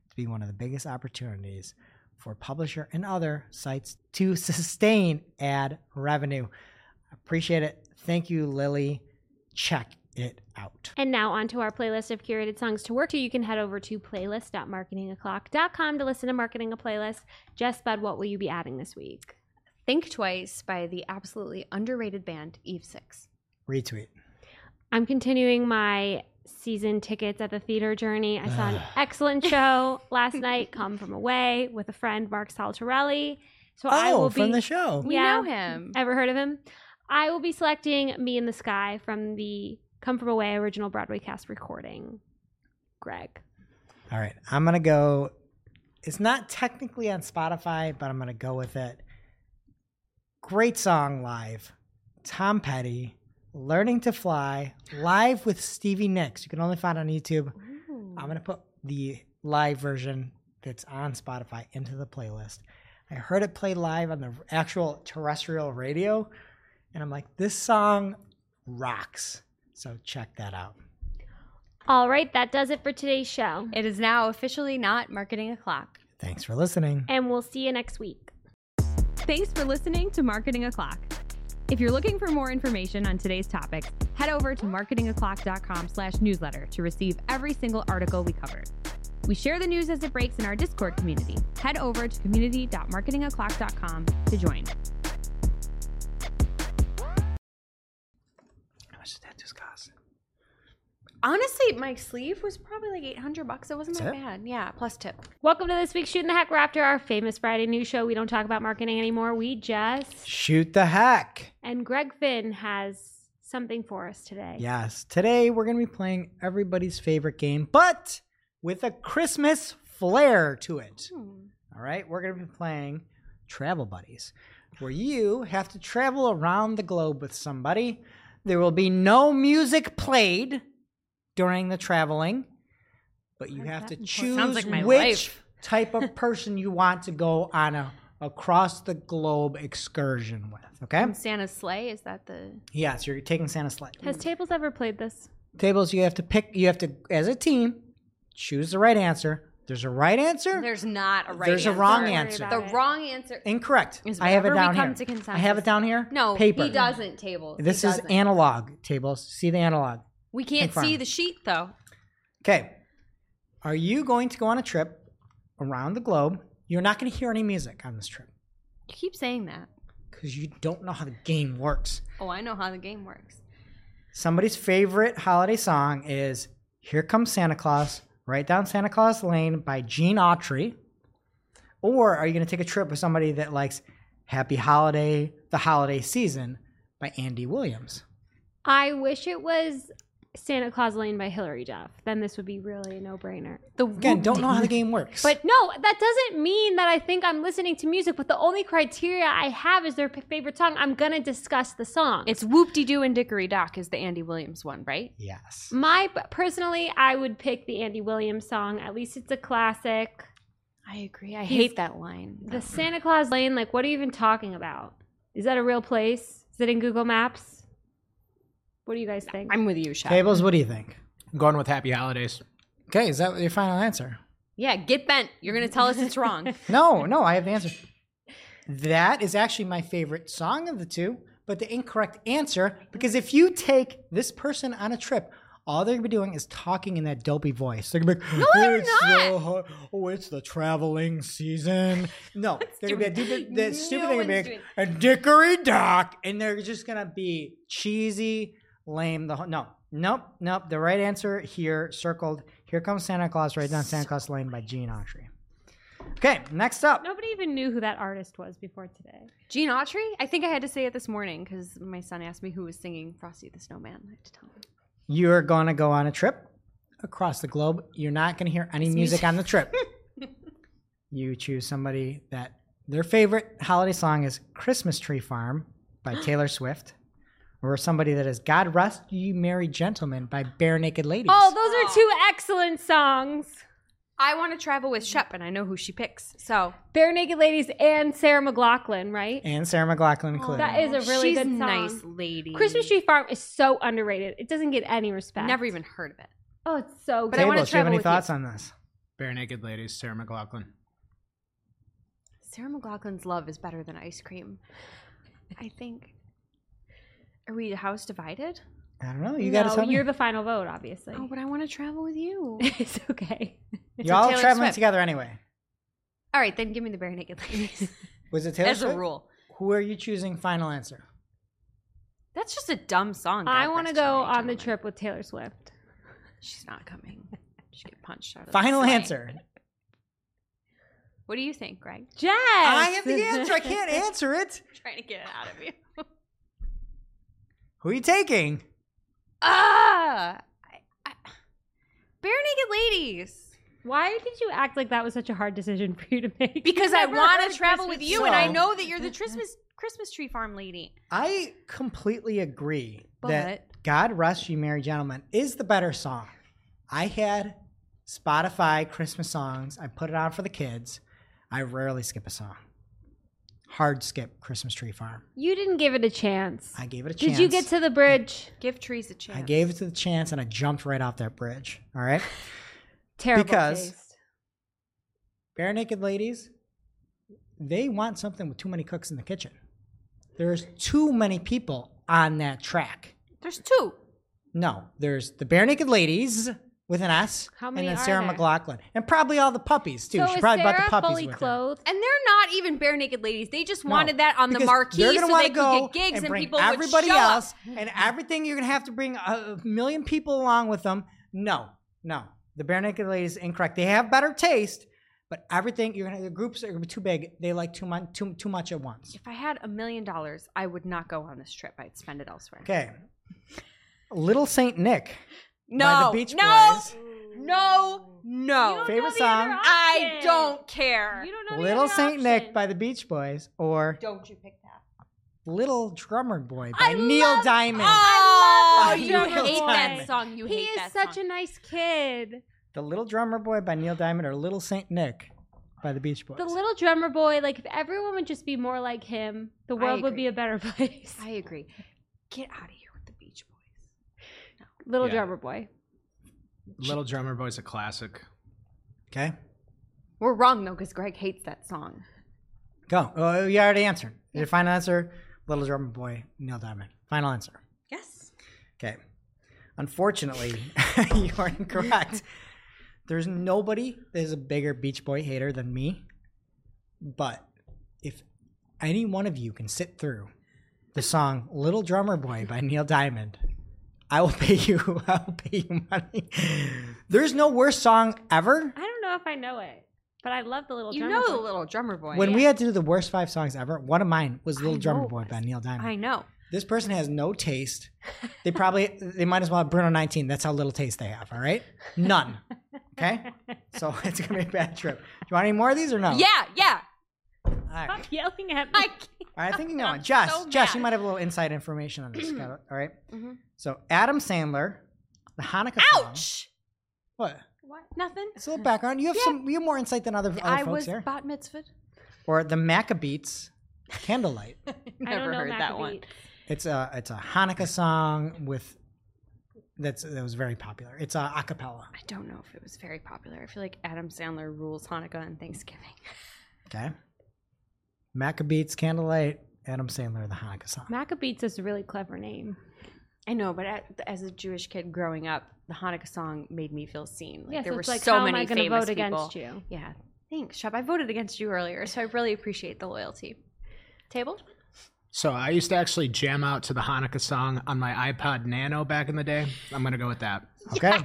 to be one of the biggest opportunities for publisher and other sites to sustain ad revenue. Appreciate it. Thank you lily check it out. And now onto our playlist of curated songs to work to. You can head over to playlist.marketingoclock.com to listen to Marketing a Playlist. Jess Budd, what will you be adding this week? Think Twice by the absolutely underrated band Eve Six. Retweet. I'm continuing my season tickets at the theater journey. I saw an excellent show last night, Come From Away, with a friend, Mark Saltarelli. So I Oh, will be from the show. We know him. Ever heard of him? I will be selecting Me and the Sky from the Come From Away original Broadway cast recording. Greg. All right, I'm gonna go. It's not technically on Spotify, but I'm gonna go with it. Great song live. Tom Petty, "Learning to Fly," live with Stevie Nicks. You can only find it on YouTube. I'm gonna put the live version that's on Spotify into the playlist. I heard it play live on the actual terrestrial radio, and I'm like, this song rocks. So check that out. All right, that does it for today's show. It is now officially not Marketing O'Clock. Thanks for listening. And we'll see you next week. Thanks for listening to Marketing O'Clock. If you're looking for more information on today's topics, head over to marketingoclock.com slash newsletter to receive every single article we covered. We share the news as it breaks in our Discord community. Head over to community.marketingoclock.com to join. Much did that just cost? Honestly, my sleeve was probably like 800 bucks. It wasn't that bad. Yeah, plus tip. Welcome to this week's Shooting the Heck Raptor, our famous Friday news show. We don't talk about marketing anymore. We just. Shoot the heck. And Greg Finn has something for us today. Yes. Today we're going to be playing everybody's favorite game, but with a Christmas flair to it. Hmm. All right, we're going to be playing Travel Buddies, where you have to travel around the globe with somebody. There will be no music played during the traveling, but you have to choose like which life. type of person you want to go on a across the globe excursion with. Okay? Santa's sleigh is that the? Yes, you're taking Santa's sleigh. Has Tables ever played this? Tables, you have to pick. You have to, as a team, choose the right answer. There's a right answer. There's not a right. Answer. There's a wrong answer. The wrong answer. Incorrect. Is I have it whenever we down come here. to I have it down here. No, paper. he doesn't. Table. This He is doesn't. analog tables. See the analog. We can't Confirm. see the sheet though. Okay. Are you going to go on a trip around the globe? You're not going to hear any music on this trip You keep saying that. because you don't know how the game works. Oh, I know how the game works. Somebody's favorite holiday song is Here Comes Santa Claus, Right Down Santa Claus Lane by Gene Autry. Or are you going to take a trip with somebody that likes Happy Holiday, The Holiday Season by Andy Williams? I wish it was Santa Claus Lane by Hilary Duff. Then this would be really a no-brainer. The Again, don't know how the game works. But no, that doesn't mean that I think I'm listening to music. But the only criteria I have is their p- favorite song. I'm gonna discuss the song. It's Whoop De Doo and Dickory Dock is the Andy Williams one, right? yes. my personally, I would pick the Andy Williams song. At least it's a classic. I agree. I He's- hate that line. The Santa Claus Lane, like, what are you even talking about? Is that a real place? Is it in Google Maps? What do you guys think? I'm with you, Shep. Tables, what do you think? I'm going with Happy Holidays. Okay, is that your final answer? Yeah, get bent. You're gonna tell us it's wrong. No, no, I have the answer. That is actually my favorite song of the two, but the incorrect answer because if you take this person on a trip, all they're gonna be doing is talking in that dopey voice. They're gonna be like, they're it's The, oh, it's the traveling season. No, they're gonna be the, the stupid thing. Gonna be like, a dickory dock, and they're just gonna be cheesy, lame. The whole, no, nope, nope. The right answer here circled. Here comes Santa Claus, right down Santa Claus Lane by Gene Autry. Okay, next up. Nobody even knew who that artist was before today. Gene Autry? I think I had to say it this morning because my son asked me who was singing Frosty the Snowman. I had to tell him. You're going to go on a trip across the globe. You're not going to hear any music on the trip. you choose somebody that their favorite holiday song is Christmas Tree Farm by Taylor Swift, or somebody that is God Rest You Merry Gentlemen by Barenaked Ladies. Oh, those are two excellent songs. I want to travel with Shep, and I know who she picks. So Barenaked Ladies and Sarah McLachlan, right? and Sarah McLachlan included. That is a really she's good song. nice lady. Christmas Tree Farm is so underrated. It doesn't get any respect. Never even heard of it. Oh, it's so But good. I wanna Tables, do you have any with you. thoughts on this? Barenaked Ladies, Sarah McLachlan. Sarah McLachlan's love is better than ice cream. I think. Are we house divided? I don't know. You got to tell me. you're the final vote, obviously. Oh, but I want to travel with you. it's okay. It's You're all Taylor traveling Swift. together anyway. All right, then give me the barenaked ladies. Was it Taylor As a Swift? rule. Who are you choosing? Final answer. That's just a dumb song. I want to go merry on the trip with Taylor Swift. She's not coming. She get punched out of the Final sleigh. answer. What do you think, Greg? Jess. I have the answer. I can't answer it. trying to get it out of you. Who are you taking? Ah! I, I, barenaked ladies. Why did you act like that was such a hard decision for you to make? Because I want to travel with you, So- and I know that you're the Christmas Christmas tree farm lady. I completely agree that But- God Rest You Merry Gentlemen is the better song. I had Spotify Christmas songs. I put it on for the kids. I rarely skip a song. Hard skip Christmas Tree Farm. You didn't give it a chance. I gave it a chance. Did you get to the bridge? Give trees a chance. I gave it to the chance and I jumped right off that bridge. All right. Terrible Because- taste. Barenaked Ladies, they want something with too many cooks in the kitchen. There's too many people on that track. There's two. No, there's the Barenaked Ladies with an S, How and then Sarah? McLachlan, and probably all the puppies too. So she is probably Sarah brought the puppies fully with her. clothed? And they're not even bare naked ladies. They just No, wanted that on the marquee they're so gonna they wanna could go get gigs and, bring people everybody would show else, up. and everything. You're gonna have to bring a million people along with them. No, no, the Barenaked Ladies incorrect. They have better taste, but everything you're gonna the groups are gonna be too big. They like too much, too too much at once. If I had a million dollars, I would not go on this trip. I'd spend it elsewhere. Okay, Little Saint Nick. No, by the Beach no, Boys. no, No. You Favorite know the other song? I option. don't care. You don't know the Little other Saint Nick option. by the Beach Boys or Don't you pick that. Little Drummer Boy by I Neil love- Diamond. Oh, love you Drummer hate Boy. that song. You hate. That song. He hate is that such song. a nice kid. The Little Drummer Boy by Neil Diamond or Little Saint Nick by the Beach Boys. The little drummer boy, like if everyone would just be more like him, the I world would agree. be a better place. I agree. Get out of here with the Beach Boys. Little Yeah. drummer boy. Little Drummer Boy's a classic. okay, We're wrong though, because Greg hates that song. go. Oh, you already answered. Your final answer: Little Drummer Boy, Neil Diamond. Final answer. Yes. Okay. Unfortunately, you are incorrect. There's nobody that is a bigger Beach Boy hater than me. But if any one of you can sit through the song Little Drummer Boy by Neil Diamond, I will pay you I will pay you money. There's no worse song ever. I don't know if I know it, but I love the little You drummer know boy. the little drummer boy. When we had to do the worst five songs ever, one of mine was Little I Drummer Boy by Neil Diamond. I know. This person has no taste. They probably they might as well have Bruno 19. That's how little taste they have. All right, none. Okay, so it's gonna be a bad trip. Do you want any more of these or no? Yeah, yeah. All right. Stop yelling at me. I can't. All right, I think you know I'm. Jess, so Jess, you might have a little inside information on this. Got it? All right? Mhm. So Adam Sandler, the Hanukkah song. Ouch. What? What? Nothing. It's a little background. You have some. You have more insight than other, other I folks was here. bat mitzvahed. Or the Maccabeats, Candlelight. I Never don't know heard that one. It's a it's a Hanukkah song with that's that was very popular. It's a acapella. I don't know if it was very popular. I feel like Adam Sandler rules Hanukkah and Thanksgiving. Okay. Maccabeats, Candlelight, Adam Sandler, the Hanukkah song. Maccabees is a really clever name. I know, but as a Jewish kid growing up, the Hanukkah song made me feel seen. Like yeah, there so were it's like, so how many am I gonna famous vote people. against you? Yeah, thanks, Shep. I voted against you earlier, so I really appreciate the loyalty. Table? So I used to actually jam out to the Hanukkah song on my iPod Nano back in the day. I'm gonna go with that. Okay.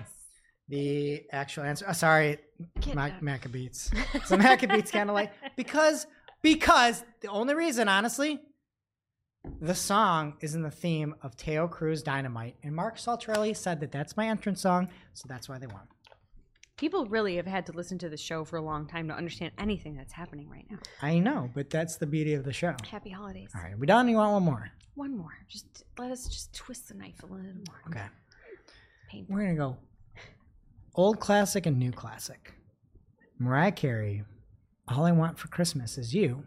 The actual answer. Oh, sorry, Get Mac- out. Maccabeats. So Maccabeats Candlelight because because the only reason, honestly, the song is in the theme of Taio Cruz Dynamite, and Mark Saltarelli said that that's my entrance song, so that's why they won. People really have had to listen to the show for a long time to understand anything that's happening right now. I know, but that's the beauty of the show. Happy holidays. All right, we done? You want one more? One more. Just let us just twist the knife a little more. Okay. Painful. We're gonna go old classic and new classic. Mariah Carey, All I Want for Christmas Is You,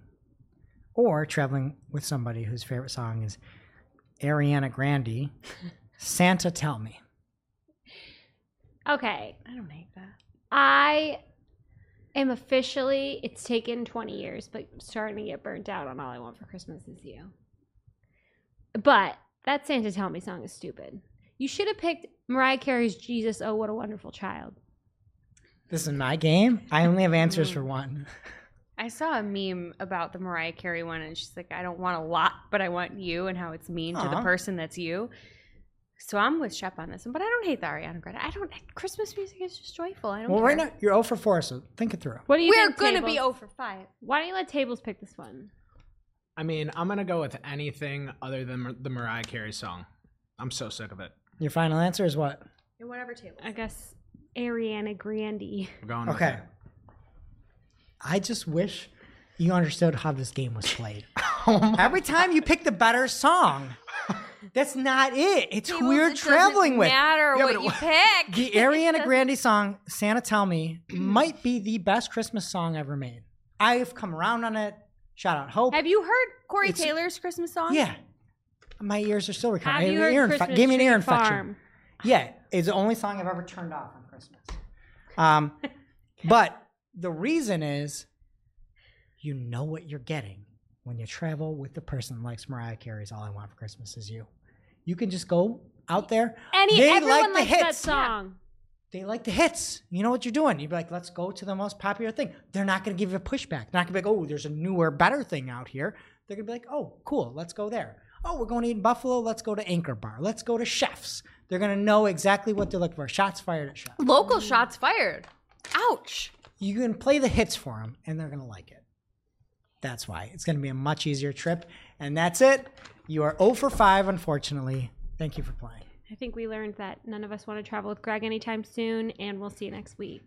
or traveling with somebody whose favorite song is Ariana Grande, Santa Tell Me. Okay, I don't hate that. I am officially. It's taken 20 years, but starting to get burnt out on All I Want for Christmas Is You. But that Santa Tell Me song is stupid. You should have picked Mariah Carey's Jesus, Oh What a Wonderful Child. This is my game. I only have answers for one. I saw a meme about the Mariah Carey one, and she's like, I don't want a lot, but I want you, and how it's mean to the Aw. person that's you. So I'm with Shep on this one, but I don't hate the Ariana Grande. I don't. Christmas music is just joyful. I don't. Well, care. right now you're 0 for 4, so think it through. What do you we're think? gonna Tables? Oh be over five. Why don't you let Tables pick this one? I mean, I'm gonna go with anything other than Mar- the Mariah Carey song. I'm so sick of it. Your final answer is what? And whatever table. I guess Ariana Grande. I'm going with Okay. it. I just wish you understood how this game was played. Oh Every time you pick the better song, that's not it. It's who you're traveling with. Matter Yeah, what you pick. The Ariana Grande song "Santa Tell Me" might be the best Christmas song ever made. I've come around on it. Shout out Hope. Have you heard Corey It's- Taylor's Christmas song? Yeah, my ears are still recovering. Have I you an heard ear infe- Christmas Gave me an ear infection. Farm? Yeah, it's the only song I've ever turned off on Christmas. Um, but the reason is, you know what you're getting when you travel with the person that likes Mariah Carey's "All I Want for Christmas Is You." You can just go out there. Any They everyone like the likes that hits. song. They like the hits. You know what you're doing. You'd be like, let's go to the most popular thing. They're not going to give you a pushback. They're not going to be like, oh, there's a newer, better thing out here. They're going to be like, oh, cool, let's go there. Oh, we're going to eat in Buffalo. Let's go to Anchor Bar. Let's go to Chef's. They're going to know exactly what they're looking for. Shots fired at Chef. Local shots fired. Ouch. You can play the hits for them, and they're going to like it. That's why. It's going to be a much easier trip. And that's it. You are 0 for 5, unfortunately. Thank you for playing. I think we learned that none of us want to travel with Greg anytime soon, and we'll see you next week.